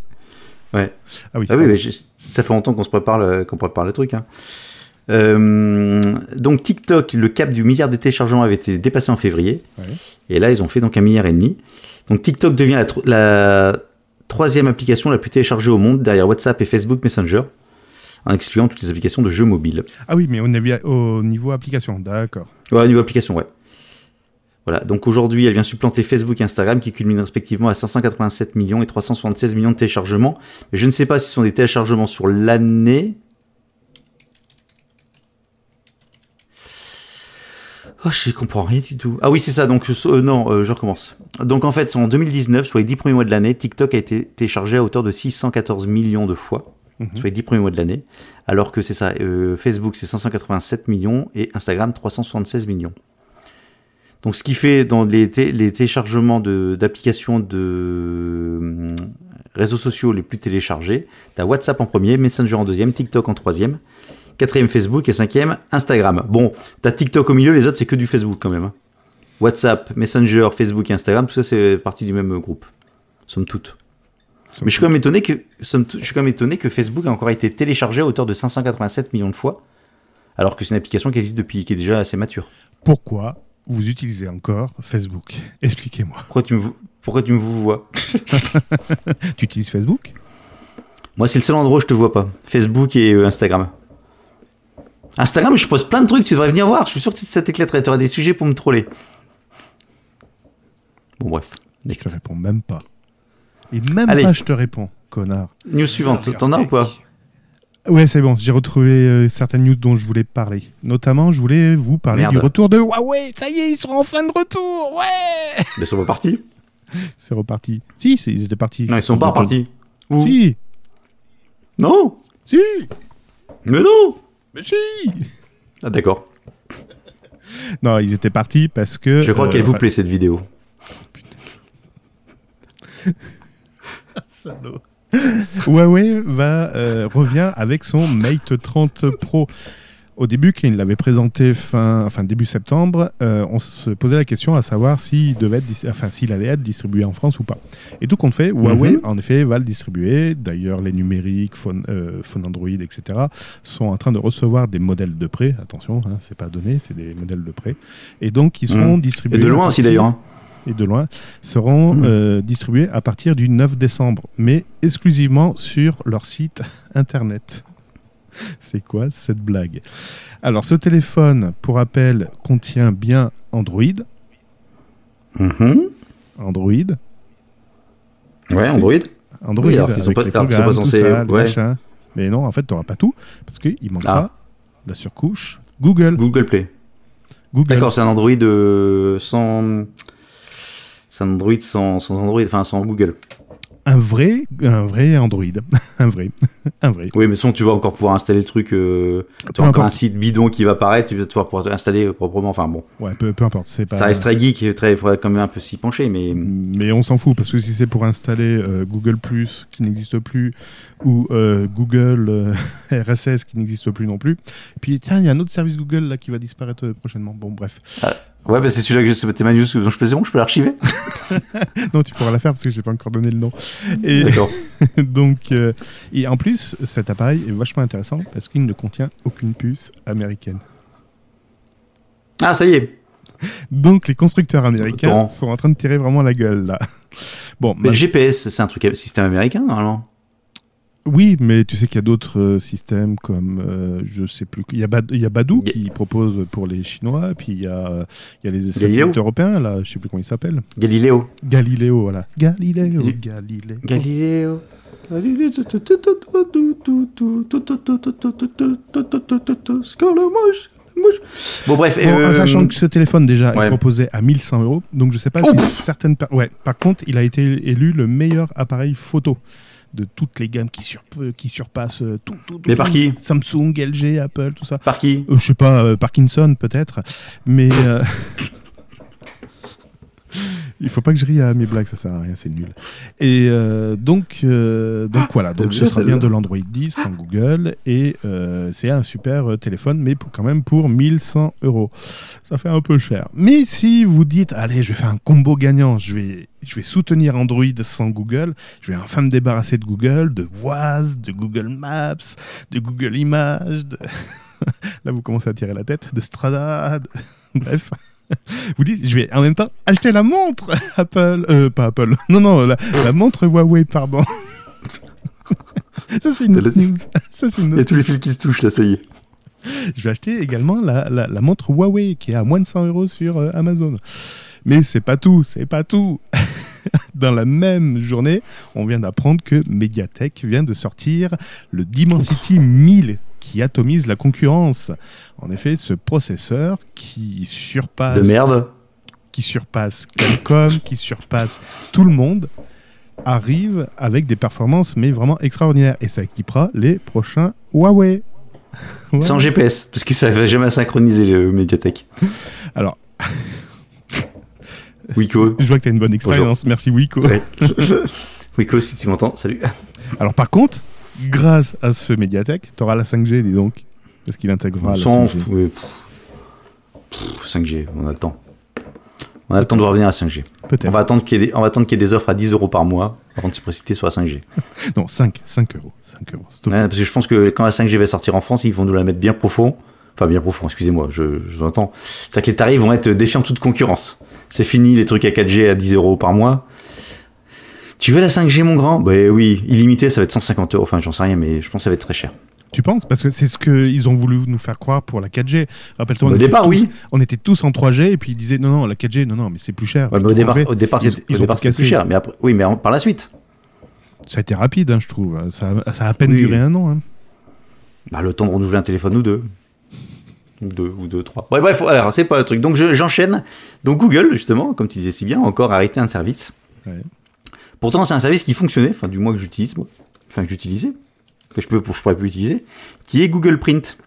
Ouais. Ah oui. Ah oui, mais je- ça fait longtemps qu'on se prépare le, qu'on prépare le truc. hein. Euh, donc TikTok, le cap du milliard de téléchargements avait été dépassé en février. Ouais. Et là, ils ont fait donc un milliard et demi. Donc TikTok devient la, tro- la troisième application la plus téléchargée au monde derrière WhatsApp et Facebook Messenger, en excluant toutes les applications de jeux mobiles. Ah oui, mais au niveau, au niveau application, d'accord. Ouais, au niveau application, ouais. Voilà, donc aujourd'hui, elle vient supplanter Facebook et Instagram qui culminent respectivement à 587 millions et 376 millions de téléchargements. Mais je ne sais pas si ce sont des téléchargements sur l'année. Oh, je comprends rien du tout. Ah oui, c'est ça, donc euh, non, euh, je recommence. Donc en fait, en 2019, sur les 10 premiers mois de l'année, TikTok a été téléchargé à hauteur de 614 millions de fois mhm. sur les 10 premiers mois de l'année. Alors que c'est ça, euh, Facebook c'est 587 millions et Instagram 376 millions. Donc, ce qui fait dans les, té- les téléchargements de- d'applications de, réseaux sociaux les plus téléchargés, t'as WhatsApp en premier, Messenger en deuxième, TikTok en troisième, quatrième Facebook et cinquième Instagram. Bon, t'as TikTok au milieu, les autres c'est que du Facebook quand même. hein. WhatsApp, Messenger, Facebook et Instagram, tout ça c'est partie du même groupe. Somme toute. Mais je suis quand même étonné que, somme toute, je suis quand même étonné que Facebook a encore été téléchargé à hauteur de 587 millions de fois, alors que c'est une application qui existe depuis, qui est déjà assez mature. Pourquoi? Vous utilisez encore Facebook Expliquez-moi. Pourquoi tu me, pourquoi tu me vous vois Tu utilises Facebook Moi, c'est le seul endroit où je te vois pas. Facebook et euh, Instagram. Instagram, je pose plein de trucs, tu devrais venir voir. Je suis sûr que ça t'éclaterait. Tu auras des sujets pour me troller. Bon, bref. Je Next. te réponds même pas. Et même Allez. pas je te réponds, connard. News suivante. T'en as ou pas Ouais, c'est bon, j'ai retrouvé euh, certaines news dont je voulais parler. Notamment, je voulais vous parler Merde. du retour de Huawei. Ça y est, ils sont enfin de retour. Ouais Mais ils sont pas partis. (laughs) C'est reparti. Si, ils étaient partis. Non, ils sont pas repartis. Si, Non si, Mais non mais si Ah, d'accord. (laughs) Non, ils étaient partis parce que... Je crois euh, qu'elle vous plaît cette vidéo. (laughs) Salaud. Huawei va, euh, revient avec son Mate 30 Pro. Au début, quand il l'avait présenté fin, enfin début septembre, euh, on se posait la question à savoir s'il devait être, enfin s'il allait être distribué en France ou pas. Et tout compte fait, Huawei Mhm. en effet va le distribuer. D'ailleurs, les numériques, phone, euh, phone Android, etc. sont en train de recevoir des modèles de prêt. Attention, hein, c'est pas donné, c'est des modèles de prêt. Et donc, ils seront Mhm. distribués. Et de loin aussi d'ailleurs. hein. Et de loin, seront Mhm. euh, distribués à partir du 9 décembre, mais exclusivement sur leur site internet. (laughs) C'est quoi cette blague? Alors, ce téléphone, pour rappel, contient bien Android. Mhm. Android. Ouais, Android. Android. Oui, alors qu'ils sont avec pas- les alors sont pas censés- ça, ouais. Mais non, en fait, tu n'auras pas tout, parce qu'il manquera Ah. la surcouche Google. Google Play. Google. D'accord, c'est un Android euh, sans. Android sans, sans Android, enfin sans Google. Un vrai, un vrai Android. (laughs) un vrai. un vrai. Oui, mais sinon tu vas encore pouvoir installer le truc. Euh, tu encore un site bidon qui va apparaître, tu vas pouvoir installer euh, proprement. Enfin bon, Ouais, peu, peu importe. C'est pas... ça reste très geek, très, il faudrait quand même un peu s'y pencher, mais. Mais on s'en fout parce que si c'est pour installer euh, Google Plus qui n'existe plus ou euh, Google (laughs) RSS qui n'existe plus non plus. Puis tiens, il y a un autre service Google là qui va disparaître prochainement. Bon, bref. Ouais, bah c'est celui-là que c'était ma news dont je faisais bon, je peux l'archiver. (laughs) Non, tu pourras la faire parce que j'ai pas encore donné le nom. Et D'accord. (laughs) donc, euh, et en plus, cet appareil est vachement intéressant parce qu'il ne contient aucune puce américaine. Ah, ça y est. Donc, les constructeurs américains Attends. sont en train de tirer vraiment la gueule là. Bon, Mais ma- le GPS, c'est un truc système américain normalement. Oui, mais tu sais qu'il y a d'autres euh, systèmes comme, euh, je sais plus, il y a, Bad- il y a Badou qui propose pour les Chinois, puis il y a, euh, il y a les Galileo. satellites européens, là, je sais plus comment ils s'appellent. Galiléo. Galiléo, voilà. Galiléo, Il- Galiléo. Galiléo. Bon bref, Bon, euh, en sachant que ce téléphone déjà ouais. est proposé à 1100 euros, donc je sais pas Oh, si certaines... per- Ouais, par contre, il a été élu le meilleur appareil photo de toutes les gammes qui, sur, qui surpassent euh, tout, tout, tout, Mais par qui Samsung, LG, Apple, tout ça. par qui Euh, je sais pas, euh, Parkinson peut-être, mais euh, (laughs) il faut pas que je rie à mes blagues, ça sert à rien, c'est nul. Et euh, donc, euh, donc voilà, donc Ah, ce sera bien de l'Android 10 sans Google et euh, c'est un super téléphone, mais pour, quand même pour 1100 euros. Ça fait un peu cher. Mais si vous dites, allez, je vais faire un combo gagnant, je vais, je vais soutenir Android sans Google, je vais enfin me débarrasser de Google, de Voise, de Google Maps, de Google Images, de... (laughs) Là, vous commencez à tirer la tête de Strada. de- (laughs) Bref. (laughs) Vous dites, je vais en même temps acheter la montre (laughs) Apple. Euh, pas Apple. Non, non, la, la montre Huawei, pardon. (laughs) Ça, c'est une autre news. Ça, c'est une Il y a tous les fils qui se touchent là, ça y est. Je vais acheter également la, la, la montre Huawei qui est à moins de 100 euros sur euh, Amazon. Mais c'est pas tout, c'est pas tout. Dans la même journée, on vient d'apprendre que Mediatek vient de sortir le Dimensity 1000 qui atomise la concurrence. En effet, ce processeur qui surpasse, De merde. qui surpasse Qualcomm, qui surpasse tout le monde, arrive avec des performances mais vraiment extraordinaires. Et ça équipera les prochains Huawei. (laughs) Sans GPS, parce que ça va jamais synchroniser le médiathèque. Alors, (laughs) Wiko. je vois que tu as une bonne expérience. Merci Wiko. Ouais. (laughs) Wiko, si tu m'entends, salut. Alors par contre, grâce à ce médiathèque, tu auras la 5G, dis donc. Parce qu'il intégrera On la s'en 5G. fout. ouais, pff. Pff, 5G, on a le temps. On a le temps de revenir à 5G. On va attendre qu'il y, qu'il y ait des offres à 10 euros par mois avant de se précipiter sur la 5G. (laughs) Non, 5, 5 euros. 5 euros. Ouais, parce que je pense que quand la 5G va sortir en France, ils vont nous la mettre bien profond. Enfin, bien profond, excusez-moi, je, je vous entends. C'est que les tarifs vont être défiant toute concurrence. C'est fini les trucs à 4G à 10 euros par mois. Tu veux la 5G, mon grand? Ben oui, illimité, ça va être 150 euros. Enfin, j'en sais rien, mais je pense que ça va être très cher. Tu penses? Parce que c'est ce qu'ils ont voulu nous faire croire pour la 4G. Rappelle-toi, on, Au départ, tous- oui. on était tous en 3G et puis ils disaient non, non, la 4G, non, non, mais c'est plus cher. Ouais, Puis mais au départ, au départ, ils- c'était ils au ont départ, tout c'était cassé. plus cher. Mais après, oui, mais par la suite. Ça a été rapide, hein, je trouve. Ça, a- ça a à peine Oui. duré un an. hein. Bah, le temps de renouveler un téléphone ou deux. Ou deux, ou deux, trois. Ouais, bref, alors, c'est pas le truc. Donc, je- j'enchaîne. Donc, Google, justement, comme tu disais si bien, a encore arrêté un service. Ouais. Pourtant, c'est un service qui fonctionnait, enfin, du moins que j'utilise, moi. Enfin, que j'utilisais. Que je, peux, je pourrais plus utiliser. Qui est Google Print.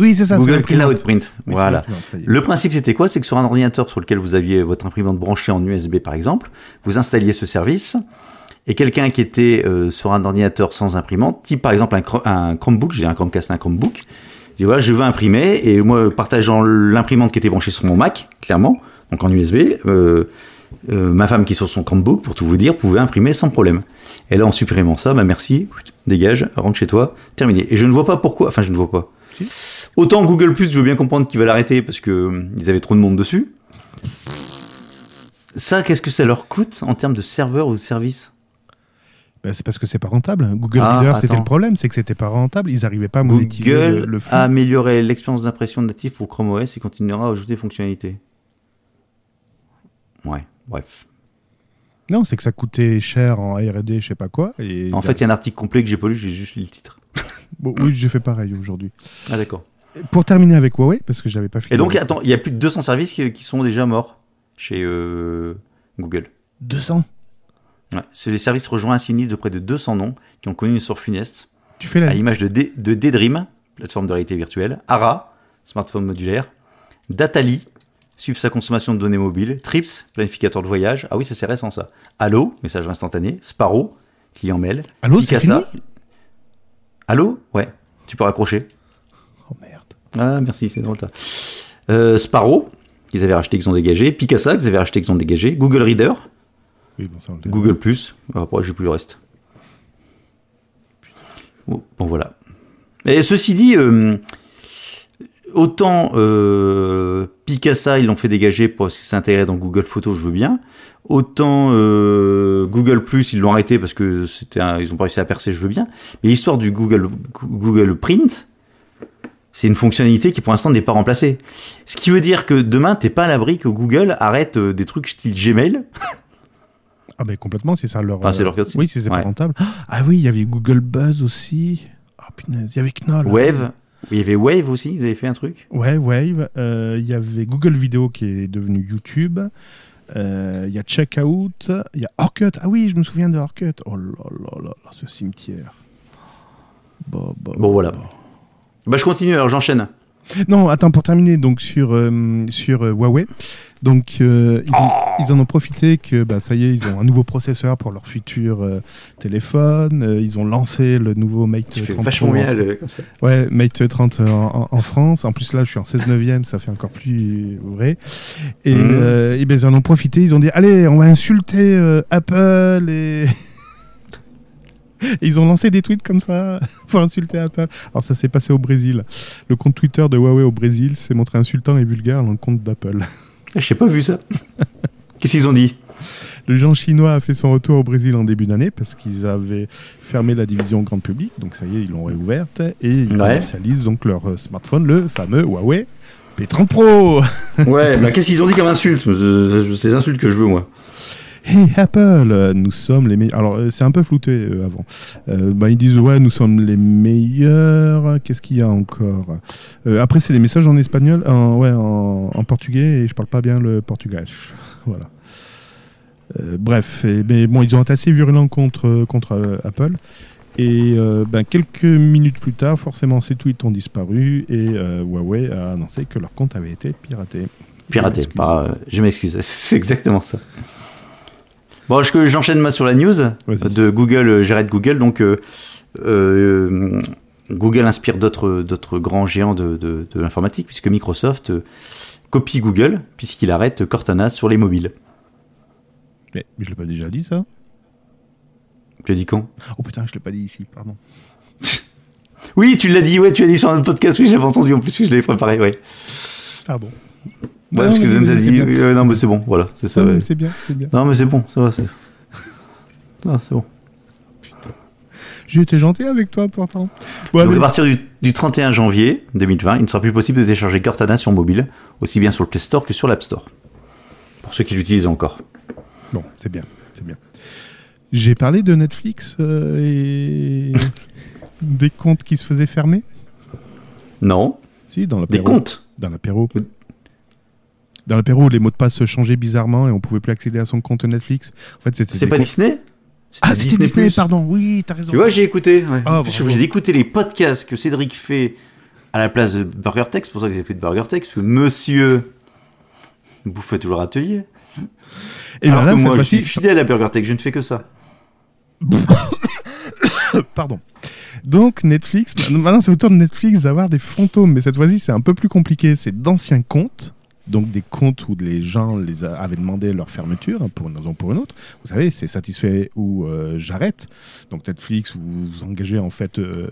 Oui, c'est ça. c'est Google l'imprimante. Cloud Print. Oui, voilà. Le principe, c'était quoi? C'est que sur un ordinateur sur lequel vous aviez votre imprimante branchée en USB, par exemple, vous installiez ce service, et quelqu'un qui était euh, sur un ordinateur sans imprimante, type par exemple un, un Chromebook, j'ai un Chromecast, un Chromebook, dit voilà, je veux imprimer, et moi, partageant l'imprimante qui était branchée sur mon Mac, clairement, donc en USB, euh, euh, ma femme qui est sur son Chromebook, pour tout vous dire, pouvait imprimer sans problème. Et là, en supprimant ça, bah merci, dégage, rentre chez toi, terminé. Et je ne vois pas pourquoi, enfin, je ne vois pas. Si. Autant Google Plus, je veux bien comprendre qu'ils veulent l'arrêter parce que euh, ils avaient trop de monde dessus. Ça, qu'est-ce que ça leur coûte en termes de serveur ou de service Bah, c'est parce que c'est pas rentable. Google Ah, Reader, c'était attends. le problème, c'est que c'était pas rentable. Ils arrivaient pas à monétiser le, Google le flux. a amélioré l'expérience d'impression native pour Chrome OS et continuera à ajouter des fonctionnalités. Ouais, bref. Non, c'est que ça coûtait cher en R&D, je sais pas quoi. Et En fait, il y a un article complet que j'ai pas lu, j'ai juste lu le titre. (laughs) Bon, oui, j'ai fait pareil aujourd'hui. Ah d'accord. Pour terminer avec Huawei, parce que j'avais pas fini. Et donc, attends, il y a plus de 200 services qui, qui sont déjà morts chez euh, Google. 200. Ouais. Les services rejoints ainsi une liste de près de 200 noms qui ont connu une sort funeste, Tu fais la à l'image de, D- de Daydream, plateforme de réalité virtuelle, Ara, smartphone modulaire, Datali, suivre sa consommation de données mobiles, Trips, planificateur de voyage, ah oui, ça c'est récent ça, Allo, message instantané, Sparrow, client mail, Allô, c'est Picasa. Allo? Ouais, tu peux raccrocher. Oh merde. Ah, merci, c'est drôle ça. Euh, Sparrow, qu'ils avaient racheté, qu'ils ont dégagé, Picasa, qu'ils avaient racheté, qu'ils ont dégagé, Google Reader, Oui, bon, ça, on le- Google Plus, après j'ai plus le reste. Bon, bon, voilà. Et ceci dit, euh, autant euh, Picasa ils l'ont fait dégager parce que c'est intégré dans Google Photos, je veux bien. Autant euh, Google Plus ils l'ont arrêté parce que c'était un- ils ont pas réussi à percer, je veux bien. Mais l'histoire du Google Google Print, c'est une fonctionnalité qui pour l'instant n'est pas remplacée. Ce qui veut dire que demain t'es pas à l'abri que Google arrête euh, des trucs style Gmail Ah, mais complètement, c'est ça leur. Enfin, c'est euh, leur code, Oui, c'est ouais. pas rentable. Ah oui, il y avait Google Buzz aussi. Ah punaise, il y avait Knoll. Wave. Il y avait Wave aussi, ils avaient fait un truc. Ouais, Wave. Euh, Il y avait Google Vidéo qui est devenu YouTube. Euh, Il y a Checkout. Il y a Orkut. Ah oui, je me souviens de Orkut. Oh là là là ce cimetière. Bah, bah, Bon, voilà. bah. Bah, je continue, alors j'enchaîne. Non, attends, pour terminer, donc sur, euh, sur euh, Huawei, donc euh, ils, ont- ils en ont profité que bah, ça y est, ils ont un nouveau processeur pour leur futur téléphone. ils ont lancé le nouveau Mate Tu fais 30 vachement bien le-. Ouais, Mate 30 en, France. En plus, là, je suis en 16 neuvième, ça fait encore plus vrai. Et, et ben, ils en ont profité. Ils ont dit Allez, on va insulter Apple. Et... (laughs) ils ont lancé des tweets comme ça (laughs) pour insulter Apple. Alors, ça s'est passé au Brésil. Le compte Twitter de Huawei au Brésil s'est montré insultant et vulgaire dans le compte d'Apple. Ah, Je sais pas vu ça. (laughs) Qu'est-ce qu'ils ont dit? Le géant chinois a fait son retour au Brésil en début d'année parce qu'ils avaient fermé la division grand public. Donc, ça y est, ils l'ont réouverte. Et ils Ouais. commercialisent donc leur euh, smartphone, le fameux Huawei P30 Pro. Ouais, bah qu'est-ce qu'ils ont dit comme insulte? C'est ces insultes que je veux, moi. Hey Apple, euh, nous sommes les meilleurs. Alors, euh, c'est un peu flouté euh, avant. Euh, bah, ils disent Ouais, nous sommes les meilleurs. Qu'est-ce qu'il y a encore? Euh, Après, c'est des messages en espagnol, en, ouais, en, en portugais, et je parle pas bien le portugais. (laughs) Voilà. Bref, et- mais bon, ils ont été assez virulents contre, contre Apple. Et euh, ben, quelques minutes plus tard, forcément, ces tweets ont disparu et euh, Huawei a annoncé que leur compte avait été piraté. Piraté, Je m'excuse. pas, je m'excuse, c'est exactement ça. Bon, j'enchaîne moi sur la news de Google, euh, j'arrête Google, donc euh, euh, Google inspire d'autres d'autres grands géants de, de- de l'informatique, puisque Microsoft copie Google, puisqu'il arrête Cortana sur les mobiles. Mais je l'ai pas déjà dit ça? Tu as dit quand? Oh putain, je l'ai pas dit ici, pardon. Oui, tu l'as dit, ouais, tu l'as dit sur un podcast, oui, j'avais entendu, en plus, je l'avais préparé, ouais. Pardon. Ouais, parce que dit, euh, non, mais c'est bon, voilà, c'est ça. Ouais. mais c'est bien, c'est bien. Non, mais c'est bon, ça va, c'est. Non, (laughs) c'est bon. J'ai été gentil avec toi pourtant. Donc à partir du, du 31 janvier 2020, il ne sera plus possible de télécharger Cortana sur mobile, aussi bien sur le Play Store que sur l'App Store. Pour ceux qui l'utilisent encore. Bon, c'est bien, c'est bien. J'ai parlé de Netflix euh, et (laughs) des comptes qui se faisaient fermer? Non, Si, dans des l'apéro. comptes? Dans l'apéro. Dans l'apéro, les mots de passe se changeaient bizarrement et on pouvait plus accéder à son compte Netflix. En fait, c'était. C'est pas comptes- Disney? Ah, c'était Disney, pardon. Oui, t'as raison. Tu vois, j'ai écouté. Ouais. Ah, je suis obligé d'écouter les podcasts que Cédric fait à la place de BurgerTech. C'est pour ça que j'ai plus de BurgerTech, parce que monsieur bouffe toujours atelier. et bien Alors là, que moi, je suis fidèle à BurgerTech, je ne fais que ça. (coughs) Pardon. Donc Netflix, maintenant c'est au tour de Netflix d'avoir des fantômes, mais cette fois-ci c'est un peu plus compliqué. C'est d'anciens comptes, donc des comptes où les gens les a- avaient demandé leur fermeture hein, pour une raison ou pour une autre. Vous savez, c'est satisfait ou euh, j'arrête. Donc Netflix, vous vous engagez en fait euh,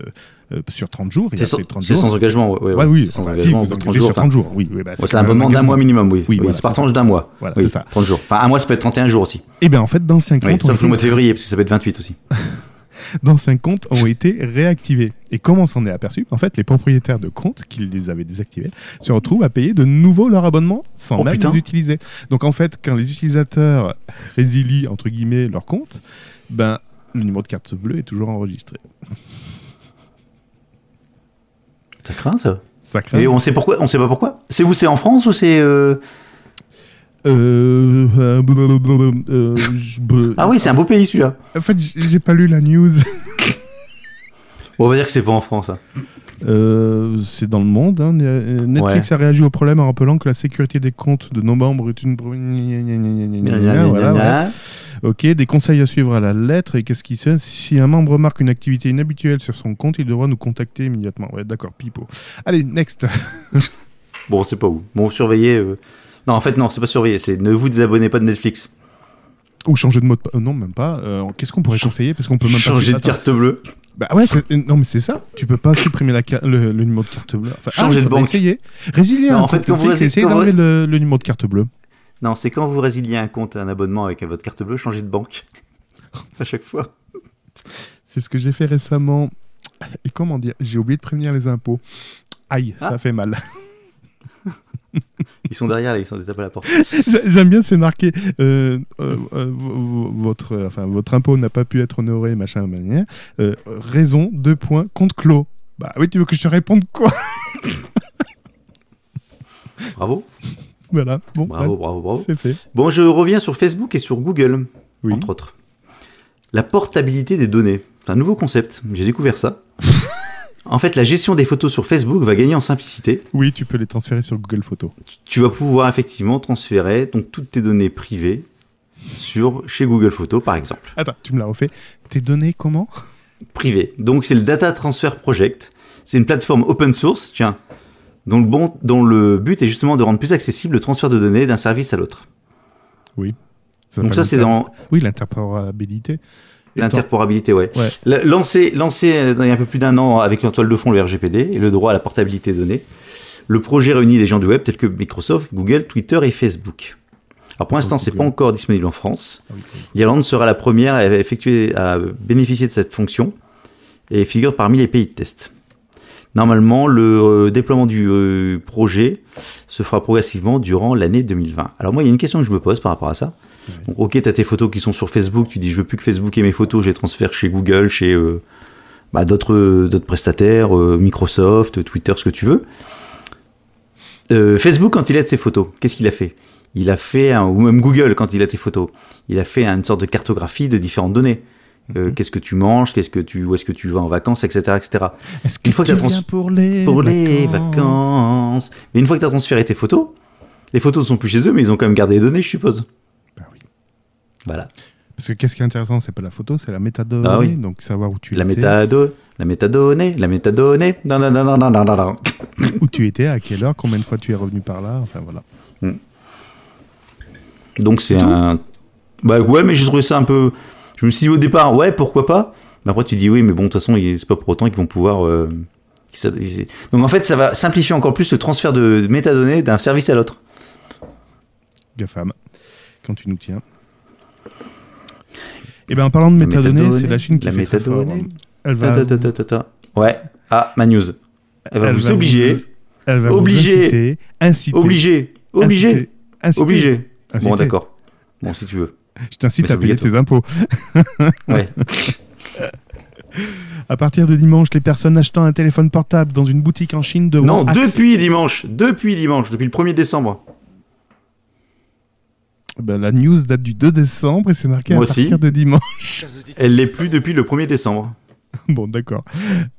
euh, sur 30 jours. C'est sans, 30 c'est jours, sans engagement. Ouais, ouais, Ouais, oui, C'est sans enfin, si, vous engagement. vous pour 30 engagez jours, sur enfin, 30 jours. Oui, oui, bah, c'est un abonnement d'un mois minimum, oui. Oui, Oui, voilà, c'est par tranche d'un mois. Voilà, oui, c'est ça. 30 jours. Enfin, un mois, ça peut être 31 jours aussi. Et bien en fait, d'anciens Oui, comptes, ont sauf le mois de février, parce que ça peut être 28 aussi. (laughs) d'anciens comptes ont été réactivés. Et comment s'en est aperçu En fait, les propriétaires de comptes qui les avaient désactivés se retrouvent à payer de nouveau leur abonnement sans Oh, même putain. les utiliser. Donc en fait, quand les utilisateurs résilient entre guillemets leur compte, ben le numéro de carte bleue est toujours enregistré. Ça craint, ça. Ça craint. Et on sait pourquoi On sait pas pourquoi. C'est où C'est en France ou c'est euh, Euh, euh, euh, je- (laughs) Ah oui, c'est un beau pays celui-là. En fait, j'ai pas lu la news. (laughs) Bon, on va dire que c'est pas en France. hein. Euh, c'est dans le monde. hein. Netflix a réagi au problème en rappelant que la sécurité des comptes de nos membres est une. Voilà, ouais. Ok, des conseils à suivre à la lettre. Et qu'est-ce qui se fait Si un membre remarque une activité inhabituelle sur son compte, il devra nous contacter immédiatement. Ouais, d'accord, pipo. Allez, next. (laughs) Bon, on sait pas où. Bon, surveillez. euh. Non, en fait, non, c'est pas surveiller. C'est ne vous désabonnez pas de Netflix. Ou changer de mot de non, même pas. Euh, qu'est-ce qu'on pourrait conseiller Parce qu'on peut même pas. Changer de carte bleue. Bah ouais, non, mais c'est ça. Tu peux pas supprimer la le, le numéro de carte bleue. Enfin, Changer de faudrait banque. Essayer. Résilier Non, un en fait, quand vous essayez vous- d'enlever le, le numéro de carte bleue. Non, c'est quand vous résiliez un compte, un abonnement avec votre carte bleue, changez de banque. (laughs) à chaque fois. C'est ce que j'ai fait récemment. Et comment dire J'ai oublié de prévenir les impôts. Aïe, ça Ah. fait mal. (laughs) Ils sont derrière, là, ils sont des tapes à la porte. (laughs) J'ai- J'aime bien, c'est marqué euh, euh, euh, votre, enfin, votre impôt n'a pas pu être honoré, machin, manière. Raison, deux points, compte clos. Bah oui, tu veux que je te réponde quoi? (laughs) Bravo, Voilà, bon, bravo, ouais, bravo, bravo. c'est fait. Bon, je reviens sur Facebook et sur Google, Oui. entre autres. La portabilité des données. C'est un nouveau concept. J'ai découvert ça. En fait, la gestion des photos sur Facebook va gagner en simplicité. Oui, tu peux les transférer sur Google Photos. Tu vas pouvoir effectivement transférer donc toutes tes données privées sur chez Google Photos, par exemple. Attends, tu me l'as refait. Tes données comment? Privé. Donc c'est le Data Transfer Project. C'est une plateforme open source, tiens, dont le, bon, dont le but est justement de rendre plus accessible le transfert de données d'un service à l'autre. Donc s'appelle ça c'est dans Oui, l'interopérabilité. L'interporabilité, ouais. Ouais. La- Lancé, lancé euh, il y a un peu plus d'un an avec en toile de fond le RGPD et le droit à la portabilité des données. Le projet réunit des gens du web tels que Microsoft, Google, Twitter et Facebook. Alors pour l'instant, Oh, c'est pas encore disponible en France. Ah. L'Irlande sera la première à effectuer, à bénéficier de cette fonction et figure parmi les pays de test. Normalement, le euh, déploiement du euh, projet se fera progressivement durant l'année 2020. Alors moi, il y a une question que je me pose par rapport à ça. Donc, ok, tu as tes photos qui sont sur Facebook, tu dis je veux plus que Facebook ait mes photos, je les transfère chez Google, chez euh, bah, d'autres d'autres prestataires, euh, Microsoft, Twitter, ce que tu veux. Euh, Facebook, quand il a ses photos, qu'est-ce qu'il a fait? Il a fait, un, ou même Google, quand il a tes photos, il a fait une sorte de cartographie de différentes données. Euh, Mhm. Qu'est-ce que tu manges, qu'est-ce que tu, où est-ce que tu vas en vacances, etc., etc. Est-ce que Une fois que tu trans- pour les Pour les vacances? Mais une fois que tu as transféré tes photos, les photos ne sont plus chez eux, mais ils ont quand même gardé les données, je suppose. Voilà. Parce que qu'est-ce qui est intéressant, c'est pas la photo, c'est la métadonnée. Ah oui. Donc savoir où tu La étais, métadonnée, la métadonnée, la métadonnée. Non, non, non, non, non, non, non, où tu étais, à quelle heure, combien de fois tu es revenu par là. Enfin voilà. Donc c'est un. Bah ouais, mais j'ai trouvé ça un peu. Je me suis dit au départ, ouais, pourquoi pas. Mais après tu dis oui, mais bon, de toute façon, c'est pas pour autant qu'ils vont pouvoir. euh, Donc en fait, ça va simplifier encore plus le transfert de métadonnées d'un service à l'autre. GAFAM, quand tu nous tiens. Et bien en parlant de métadonnées, métadonnée, c'est la Chine qui la fait très fort. métadonnée. Elle va, Ta, ta, ta. Ouais. Ah, ma news. Elle va elle vous va obliger. vous- elle va Obliger. vous inciter, inciter, Obligé. Obligé. inciter, Obligé. inciter. Bon, d'accord. Bon, si tu veux. Je t'incite à payer tes impôts. Ouais. (laughs) À partir de dimanche, les personnes achetant un téléphone portable dans une boutique en Chine devront Non, depuis dimanche. Depuis dimanche. Depuis le 1er décembre. Ben, la news date du 2 décembre et c'est marqué Moi à aussi. partir de dimanche. Elle l'est plus depuis le 1er décembre. (laughs) bon, d'accord.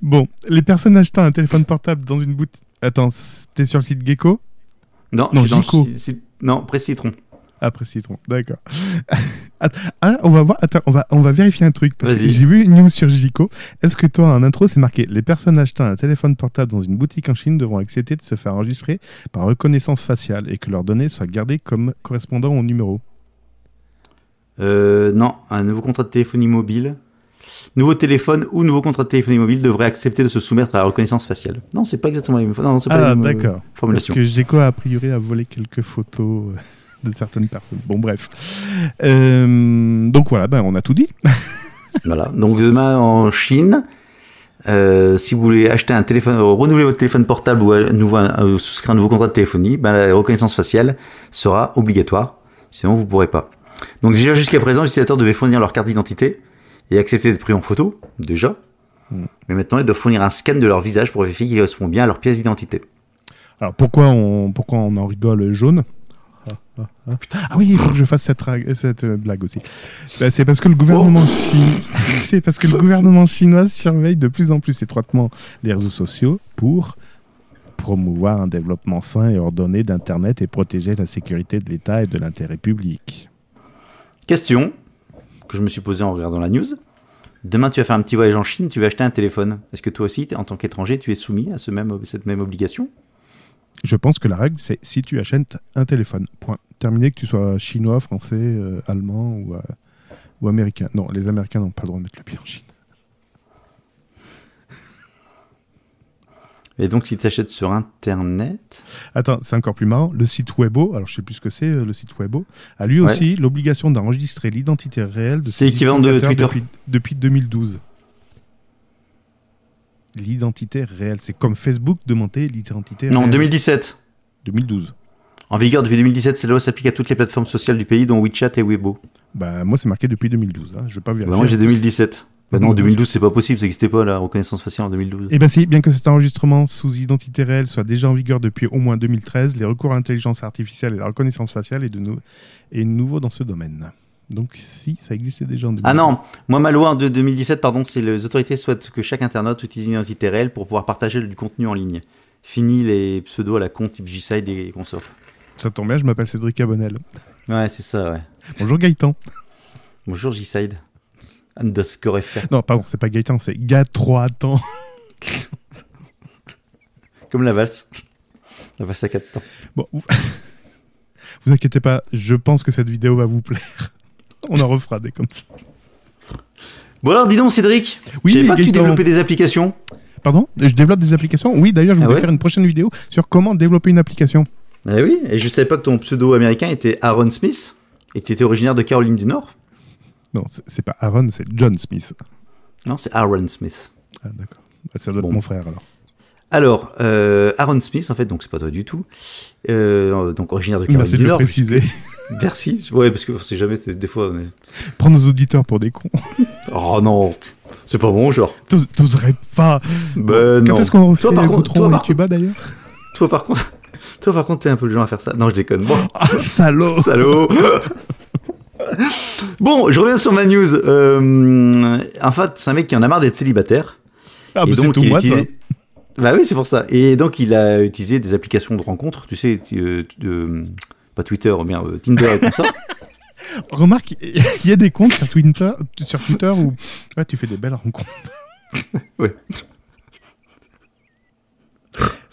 Bon, les personnes achetant un téléphone portable dans une boutique. Attends, t'es sur le site Gecko? Non, Non, je suis dans Jico. le si- si- Non, Presse Citron. Après Citron, d'accord. (laughs) Ah, on va voir, attends, on va, on va vérifier un truc. Parce que Vas-y. j'ai vu une news sur Jico. Est-ce que toi, en intro, c'est marqué Les personnes achetant un téléphone portable dans une boutique en Chine devront accepter de se faire enregistrer par reconnaissance faciale et que leurs données soient gardées comme correspondant au numéro? Euh, non, un nouveau contrat de téléphonie mobile. Nouveau téléphone ou nouveau contrat de téléphonie mobile devrait accepter de se soumettre à la reconnaissance faciale. Non, c'est pas exactement les mêmes. Non, pas Ah, les mêmes euh, d'accord. Parce formulations. que Gecko, a priori, a volé quelques photos euh, de certaines personnes. Bon, bref. Euh, donc voilà, ben, on a tout dit. (laughs) Voilà. Donc demain en Chine, euh, si vous voulez acheter un téléphone, euh, renouveler votre téléphone portable ou à nouveau, souscrire un nouveau contrat de téléphonie, ben, la reconnaissance faciale sera obligatoire. Sinon, vous pourrez pas. Donc déjà jusqu'à présent, les utilisateurs devaient fournir leur carte d'identité et accepter d'être pris en photo, déjà. Mm. Mais maintenant, ils doivent fournir un scan de leur visage pour vérifier qu'ils correspondent bien à leur pièce d'identité. Alors pourquoi on, pourquoi on en rigole jaune? Ah, ah, oui, il faut que je fasse cette, cette euh, blague aussi. Bah, c'est parce que le gouvernement chinois, (laughs) c'est parce que le gouvernement chinois surveille de plus en plus étroitement les réseaux sociaux pour promouvoir un développement sain et ordonné d'Internet et protéger la sécurité de l'État et de l'intérêt public. Question que je me suis posée en regardant la news. Demain, tu vas faire un petit voyage en Chine, tu vas acheter un téléphone. Est-ce que toi aussi, en tant qu'étranger, tu es soumis à ce même, cette même obligation? Je pense que la règle, c'est si tu achètes un téléphone. Point. Terminé, que tu sois chinois, français, euh, allemand ou, euh, ou américain. Non, les Américains n'ont pas le droit de mettre le pied en Chine. Et donc, si tu achètes sur Internet, Attends, c'est encore plus marrant. Le site Webo, alors je sais plus ce que c'est, euh, le site Webo, a lui Ouais. aussi l'obligation d'enregistrer l'identité réelle de C'est ses l'équivalent de Twitter. Depuis, depuis 2012. L'identité réelle. C'est comme Facebook demander l'identité non, réelle. 2017. 2012. En vigueur depuis 2017, cette loi s'applique à toutes les plateformes sociales du pays, dont WeChat et Weibo. Bah, moi, c'est marqué depuis 2012. Hein. Je vais pas vérifier. Bah, moi, j'ai 2017. Bah non, 2012. 2012, c'est pas possible, ça n'existait pas la reconnaissance faciale en 2012. Eh bien si, bien que cet enregistrement sous identité réelle soit déjà en vigueur depuis au moins 2013, les recours à l'intelligence artificielle et la reconnaissance faciale est, de nou- est nouveau dans ce domaine. Donc si, ça existait déjà en 2012. Ah non, moi ma loi de 2017, pardon, c'est les autorités souhaitent que chaque internaute utilise une identité réelle pour pouvoir partager du contenu en ligne. Fini les pseudos à la con type G-Side et consorts. Ça tombe bien, je m'appelle Cédric Abonnel. Ouais, c'est ça, ouais. Bonjour Gaëtan. Bonjour G-Side. Underscore FR. Non, pardon, c'est pas Gaëtan, c'est Ga 3 temps. Comme la valse. La valse à 4 temps. Bon, vous... (laughs) vous inquiétez pas, je pense que cette vidéo va vous plaire. (laughs) On en refera des comme ça. Bon alors, dis donc Cédric. Oui, je pas que tu développais des applications. Pardon? Je développe des applications? Oui, d'ailleurs, je Ah voulais ouais faire une prochaine vidéo sur comment développer une application. Ah oui, et je savais pas que ton pseudo américain était Aaron Smith et que tu étais originaire de Caroline du Nord. Non, c'est pas Aaron, c'est John Smith. Non, c'est Aaron Smith. Ah, d'accord. Bah, ça doit être Bon. mon frère alors. Alors, euh, Aaron Smith, en fait, donc c'est pas toi du tout, euh, donc originaire de Caroline du Nord. préciser. Merci. Ouais, parce que on sait jamais, des fois. est- Prends nos auditeurs pour des cons. (laughs) Oh non, c'est pas bon, genre. T'os- T'oserais pas. Ben Quand non. est-ce qu'on refait Toi, par contre- toi, par- Tuba d'ailleurs Toi, par contre, toi, par contre, t'es un peu le genre à faire ça. Non, je déconne. Bon, Ah, salaud salaud. (laughs) bon, je reviens sur ma news. Euh, en fait, c'est un mec qui en a marre d'être célibataire. Ah, bah c'est donc, tout moi, ça. Bah oui, c'est pour ça. Et donc, il a utilisé des applications de rencontres, tu sais, de- pas Twitter, mais euh, Tinder et tout ça. (laughs) Remarque, il y a des comptes sur Twitter, sur Twitter où ouais, tu fais des belles rencontres. (laughs) Ouais.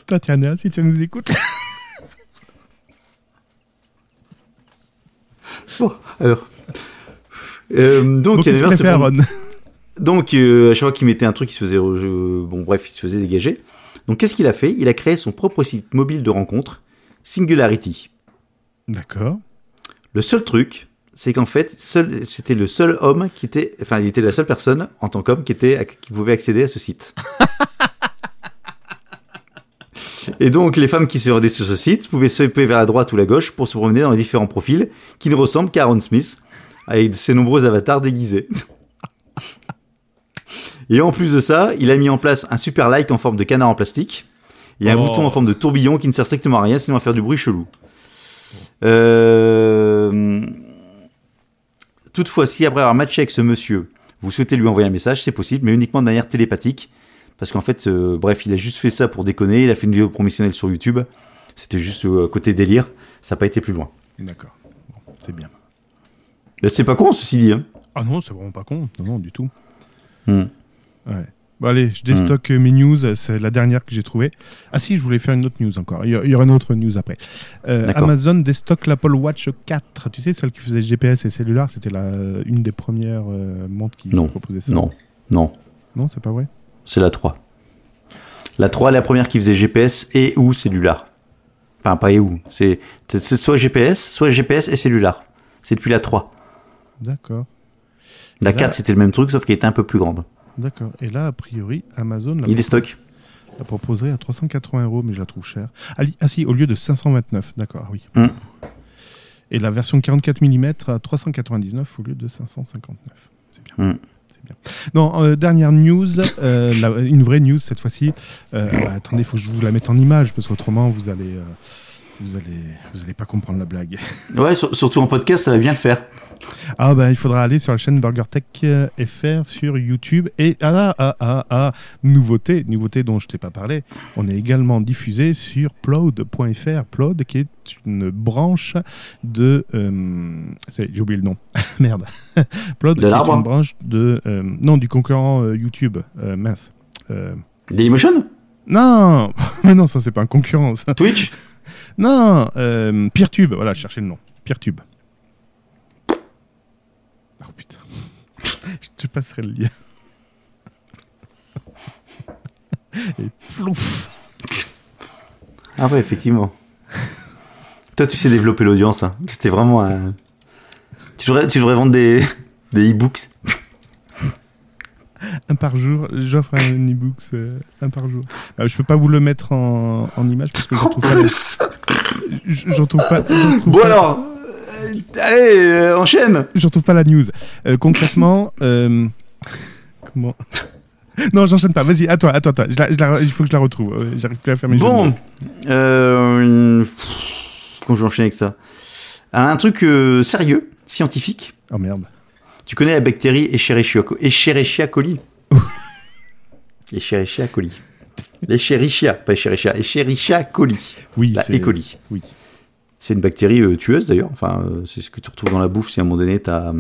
Tatiana, si tu nous écoutes. Bon, alors. Euh, donc, Donc, il y a des qu'est-ce gens qu'il a se fait font- Aaron Donc, euh, à chaque fois qu'il mettait un truc, il se faisait, euh, bon, bref, il se faisait dégager. Donc, qu'est-ce qu'il a fait? Il a créé son propre site mobile de rencontre, Singularity. D'accord. Le seul truc, c'est qu'en fait, c'était le seul homme qui était, enfin, il était la seule personne en tant qu'homme qui était, qui pouvait accéder à ce site. (laughs) Et donc, les femmes qui se rendaient sur ce site pouvaient swiper vers la droite ou la gauche pour se promener dans les différents profils qui ne ressemblent qu'à Aaron Smith, avec ses nombreux avatars déguisés. Et en plus de ça, il a mis en place un super like en forme de canard en plastique et un Oh. bouton en forme de tourbillon qui ne sert strictement à rien sinon à faire du bruit chelou. Euh... Toutefois, si après avoir matché avec ce monsieur, vous souhaitez lui envoyer un message, c'est possible, mais uniquement de manière télépathique. Parce qu'en fait, euh, bref, il a juste fait ça pour déconner, il a fait une vidéo promotionnelle sur YouTube. C'était juste euh, côté délire, ça n'a pas été plus loin. D'accord. Bon, c'est bien. C'est pas con, ceci dit. Hein. Ah non, c'est vraiment pas con. Non, non, du tout. Hmm. Ouais. Bon, allez, je déstocke euh, mes news. C'est la dernière que j'ai trouvée. Ah si, je voulais faire une autre news encore. Il y, aura une autre news après. Euh. Amazon déstocke l'Apple Watch 4. Tu sais, celle qui faisait GPS et cellulaire, c'était la, une des premières euh, montres qui Non. proposait ça. Non, non, Non, c'est pas vrai c'est la 3. La 3, la première qui faisait GPS et ou cellulaire. Enfin, pas et ou. C'est c'est soit GPS, soit GPS et cellulaire. C'est depuis la 3. D'accord. La Là- 4, c'était le même truc, sauf qu'elle était un peu plus grande. D'accord. Et là, a priori, Amazon la, Il est stock. la proposerait à 380 euros, mais je la trouve chère. Ah, ah si, au lieu de 529. D'accord, oui. Hmm. Et la version 44 mm à 399 au lieu de 559. C'est bien. C'est bien. Non, euh, dernière news, euh, la- une vraie news cette fois-ci. Euh, bah, attendez, il faut que je vous la mette en image parce qu'autrement vous allez, vous allez, vous allez pas comprendre la blague. Ouais, sur- surtout en podcast, ça va bien le faire. Ah bah il faudra aller sur la chaîne BurgerTech euh, FR sur YouTube. Et ah ah ah ah nouveauté nouveauté dont je t'ai pas parlé. On est également diffusé sur Ploud.fr Ploud qui est une branche de euh, j'ai oublié le nom. (laughs) Merde. Ploud De qui est une branche de euh, non du concurrent euh, YouTube. Mince. Dailymotion? Non. (laughs) Mais non ça c'est pas un concurrent ça. Twitch? Non. Peertube. Voilà je cherchais le nom. Peertube oh putain je passerai le lien et plouf Ah ouais, effectivement. Toi, tu sais développer l'audience. Hein. C'était vraiment un... Tu devrais, tu devrais vendre des, (laughs) des e-books. un par jour j'offre un e-book euh, un par jour Euh, je peux pas vous le mettre en, en image parce que je En trouve pas plus je, je retrouve pas je Bon pas- alors Allez, euh, enchaîne je retrouve pas la news. Euh, concrètement, (laughs) euh, comment Non, j'enchaîne pas. Vas-y, à toi, à toi, à toi. Je la- je la- il faut que je la retrouve. Euh, J'arrive plus à faire mes Bon, euh, comment je vais enchaîner avec ça? Un truc sérieux, scientifique. Oh merde. Tu connais la bactérie Escherichia Escherichia coli (laughs) Escherichia coli. Escherichia, pas Escherichia, Escherichia coli. Oui, La c'est. E. coli. Oui. C'est une bactérie euh, tueuse d'ailleurs. Enfin, euh, c'est ce que tu retrouves dans la bouffe si à un moment donné tu as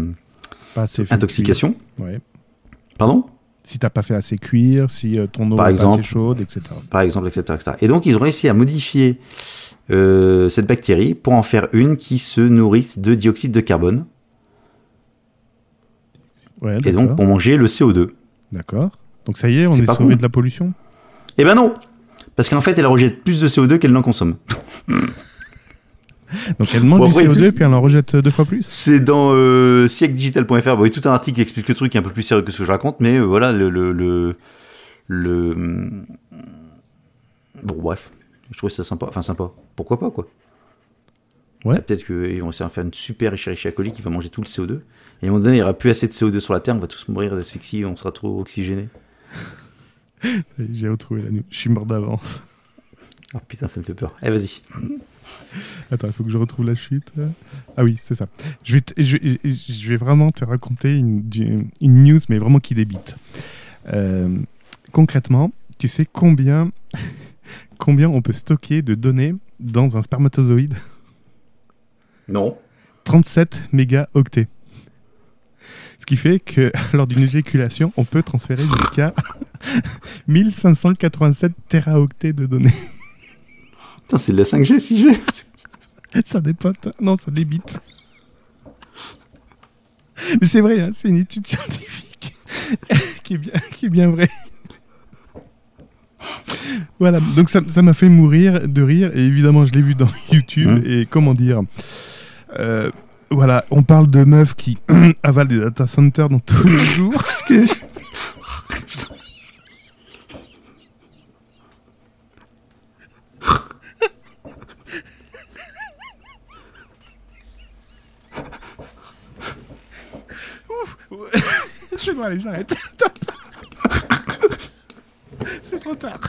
Pas assez fait intoxication. Ouais. Pardon? Si t'as pas fait assez cuire, si euh, ton eau Par est pas exemple. assez chaude, etc. Par exemple, etc. etc. Et donc ils ont réussi à modifier euh, cette bactérie pour en faire une qui se nourrisse de dioxyde de carbone. Ouais, Et donc pour manger le CO2. D'accord. Donc ça y est, on est pas sauvé de la pollution? Eh ben non Parce qu'en fait, elle rejette plus de CO2 qu'elle n'en consomme. Donc elle mange Bon, du après, CO2 tout- puis elle en rejette deux fois plus. C'est dans euh, siècledigital.fr. Vous voyez tout un article qui explique le truc qui est un peu plus sérieux que ce que je raconte, mais euh, voilà, le. le, le, le- hum, Bon, bref. Je trouvais ça sympa. Enfin, sympa. Pourquoi pas, quoi. Ouais. Ah, Peut-être qu'ils vont essayer de faire une super Escherichia coli qui va manger tout le CO2. Et à un moment donné, il n'y aura plus assez de CO2 sur la Terre, on va tous mourir d'asphyxie, on sera trop oxygéné. (laughs) J'ai retrouvé la news. Je suis mort d'avance. Oh putain, ça me fait peur. Eh, vas-y. (laughs) Attends, il faut que je retrouve la chute. Ah oui, c'est ça. Je vais, te- je, je vais vraiment te raconter une, news, mais vraiment qui débite. Euh, concrètement, tu sais combien, (laughs) combien on peut stocker de données dans un spermatozoïde? Non. 37 mégaoctets. Ce qui fait que (laughs) lors d'une éjaculation, on peut transférer jusqu'à 1587 téraoctets de données. Putain, c'est de la 5G, 6G. (laughs) ça dépote. Non, ça débite. Mais c'est vrai, hein, c'est une étude scientifique (laughs) qui, est bien, qui est bien vraie. Voilà, donc ça m'a fait mourir de rire, et évidemment je l'ai vu dans (laughs) YouTube, Hein et comment dire, euh, voilà, on parle de meufs qui (clears throat) avalent des data centers dans tous les jours. Parce que- C'est bon, allez, j'arrête. Stop. (laughs) C'est trop tard.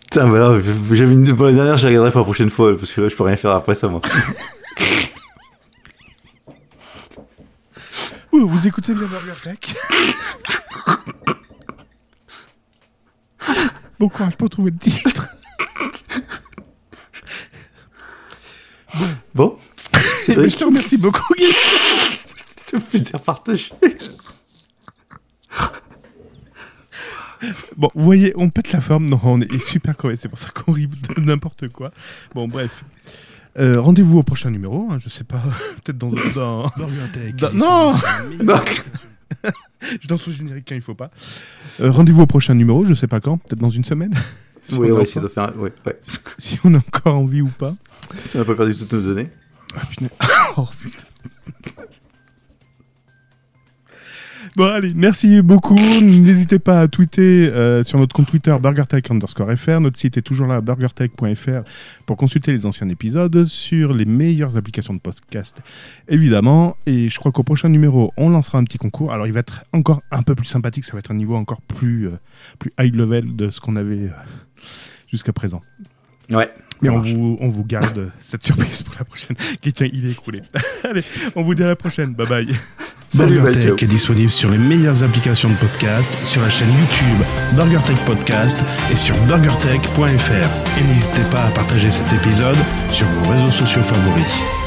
Putain, bah là, j'avais une pour la dernière, je la regarderai pour la prochaine fois, parce que là, je peux rien faire après ça, moi. (laughs) Ouh, vous écoutez bien Burger Tech (laughs) Bon courage pour trouver le titre. Bon. Mais je te remercie beaucoup, Guy. (laughs) Je plaisir partagé. Bon, vous voyez, on pète la forme. Non, on est super correct. C'est pour ça qu'on rit de n'importe quoi. Bon, bref. Euh, Rendez-vous au prochain numéro. hein, je sais pas, (laughs) peut-être dans, dans-. Dans- (laughs) non Je danse au générique quand il faut pas. Euh, Rendez-vous au prochain numéro. Je sais pas quand. Peut-être dans une semaine. Si Oui, on a ouais, encore- ça doit faire. Ouais, ouais. si on a encore envie ou pas. Si on n'a pas perdu toutes nos données. Ah. (laughs) Oh, putain. Bon, allez, merci beaucoup. N'hésitez pas à tweeter euh, sur notre compte Twitter BurgerTech underscore FR. Notre site est toujours là, burgertech.fr, pour consulter les anciens épisodes sur les meilleures applications de podcast, évidemment. Et je crois qu'au prochain numéro, on lancera un petit concours. Alors, il va être encore un peu plus sympathique. Ça va être un niveau encore plus, euh, plus high level de ce qu'on avait euh, jusqu'à présent. Ouais. Mais Ça on vous, on vous garde (laughs) cette surprise pour la prochaine. Quelqu'un, il est écroulé. (laughs) Allez, on vous dit à la prochaine. Bye bye. Salut. BurgerTech est disponible sur les meilleures applications de podcast, sur la chaîne YouTube BurgerTech Podcast et sur burgertech.fr. Et n'hésitez pas à partager cet épisode sur vos réseaux sociaux favoris.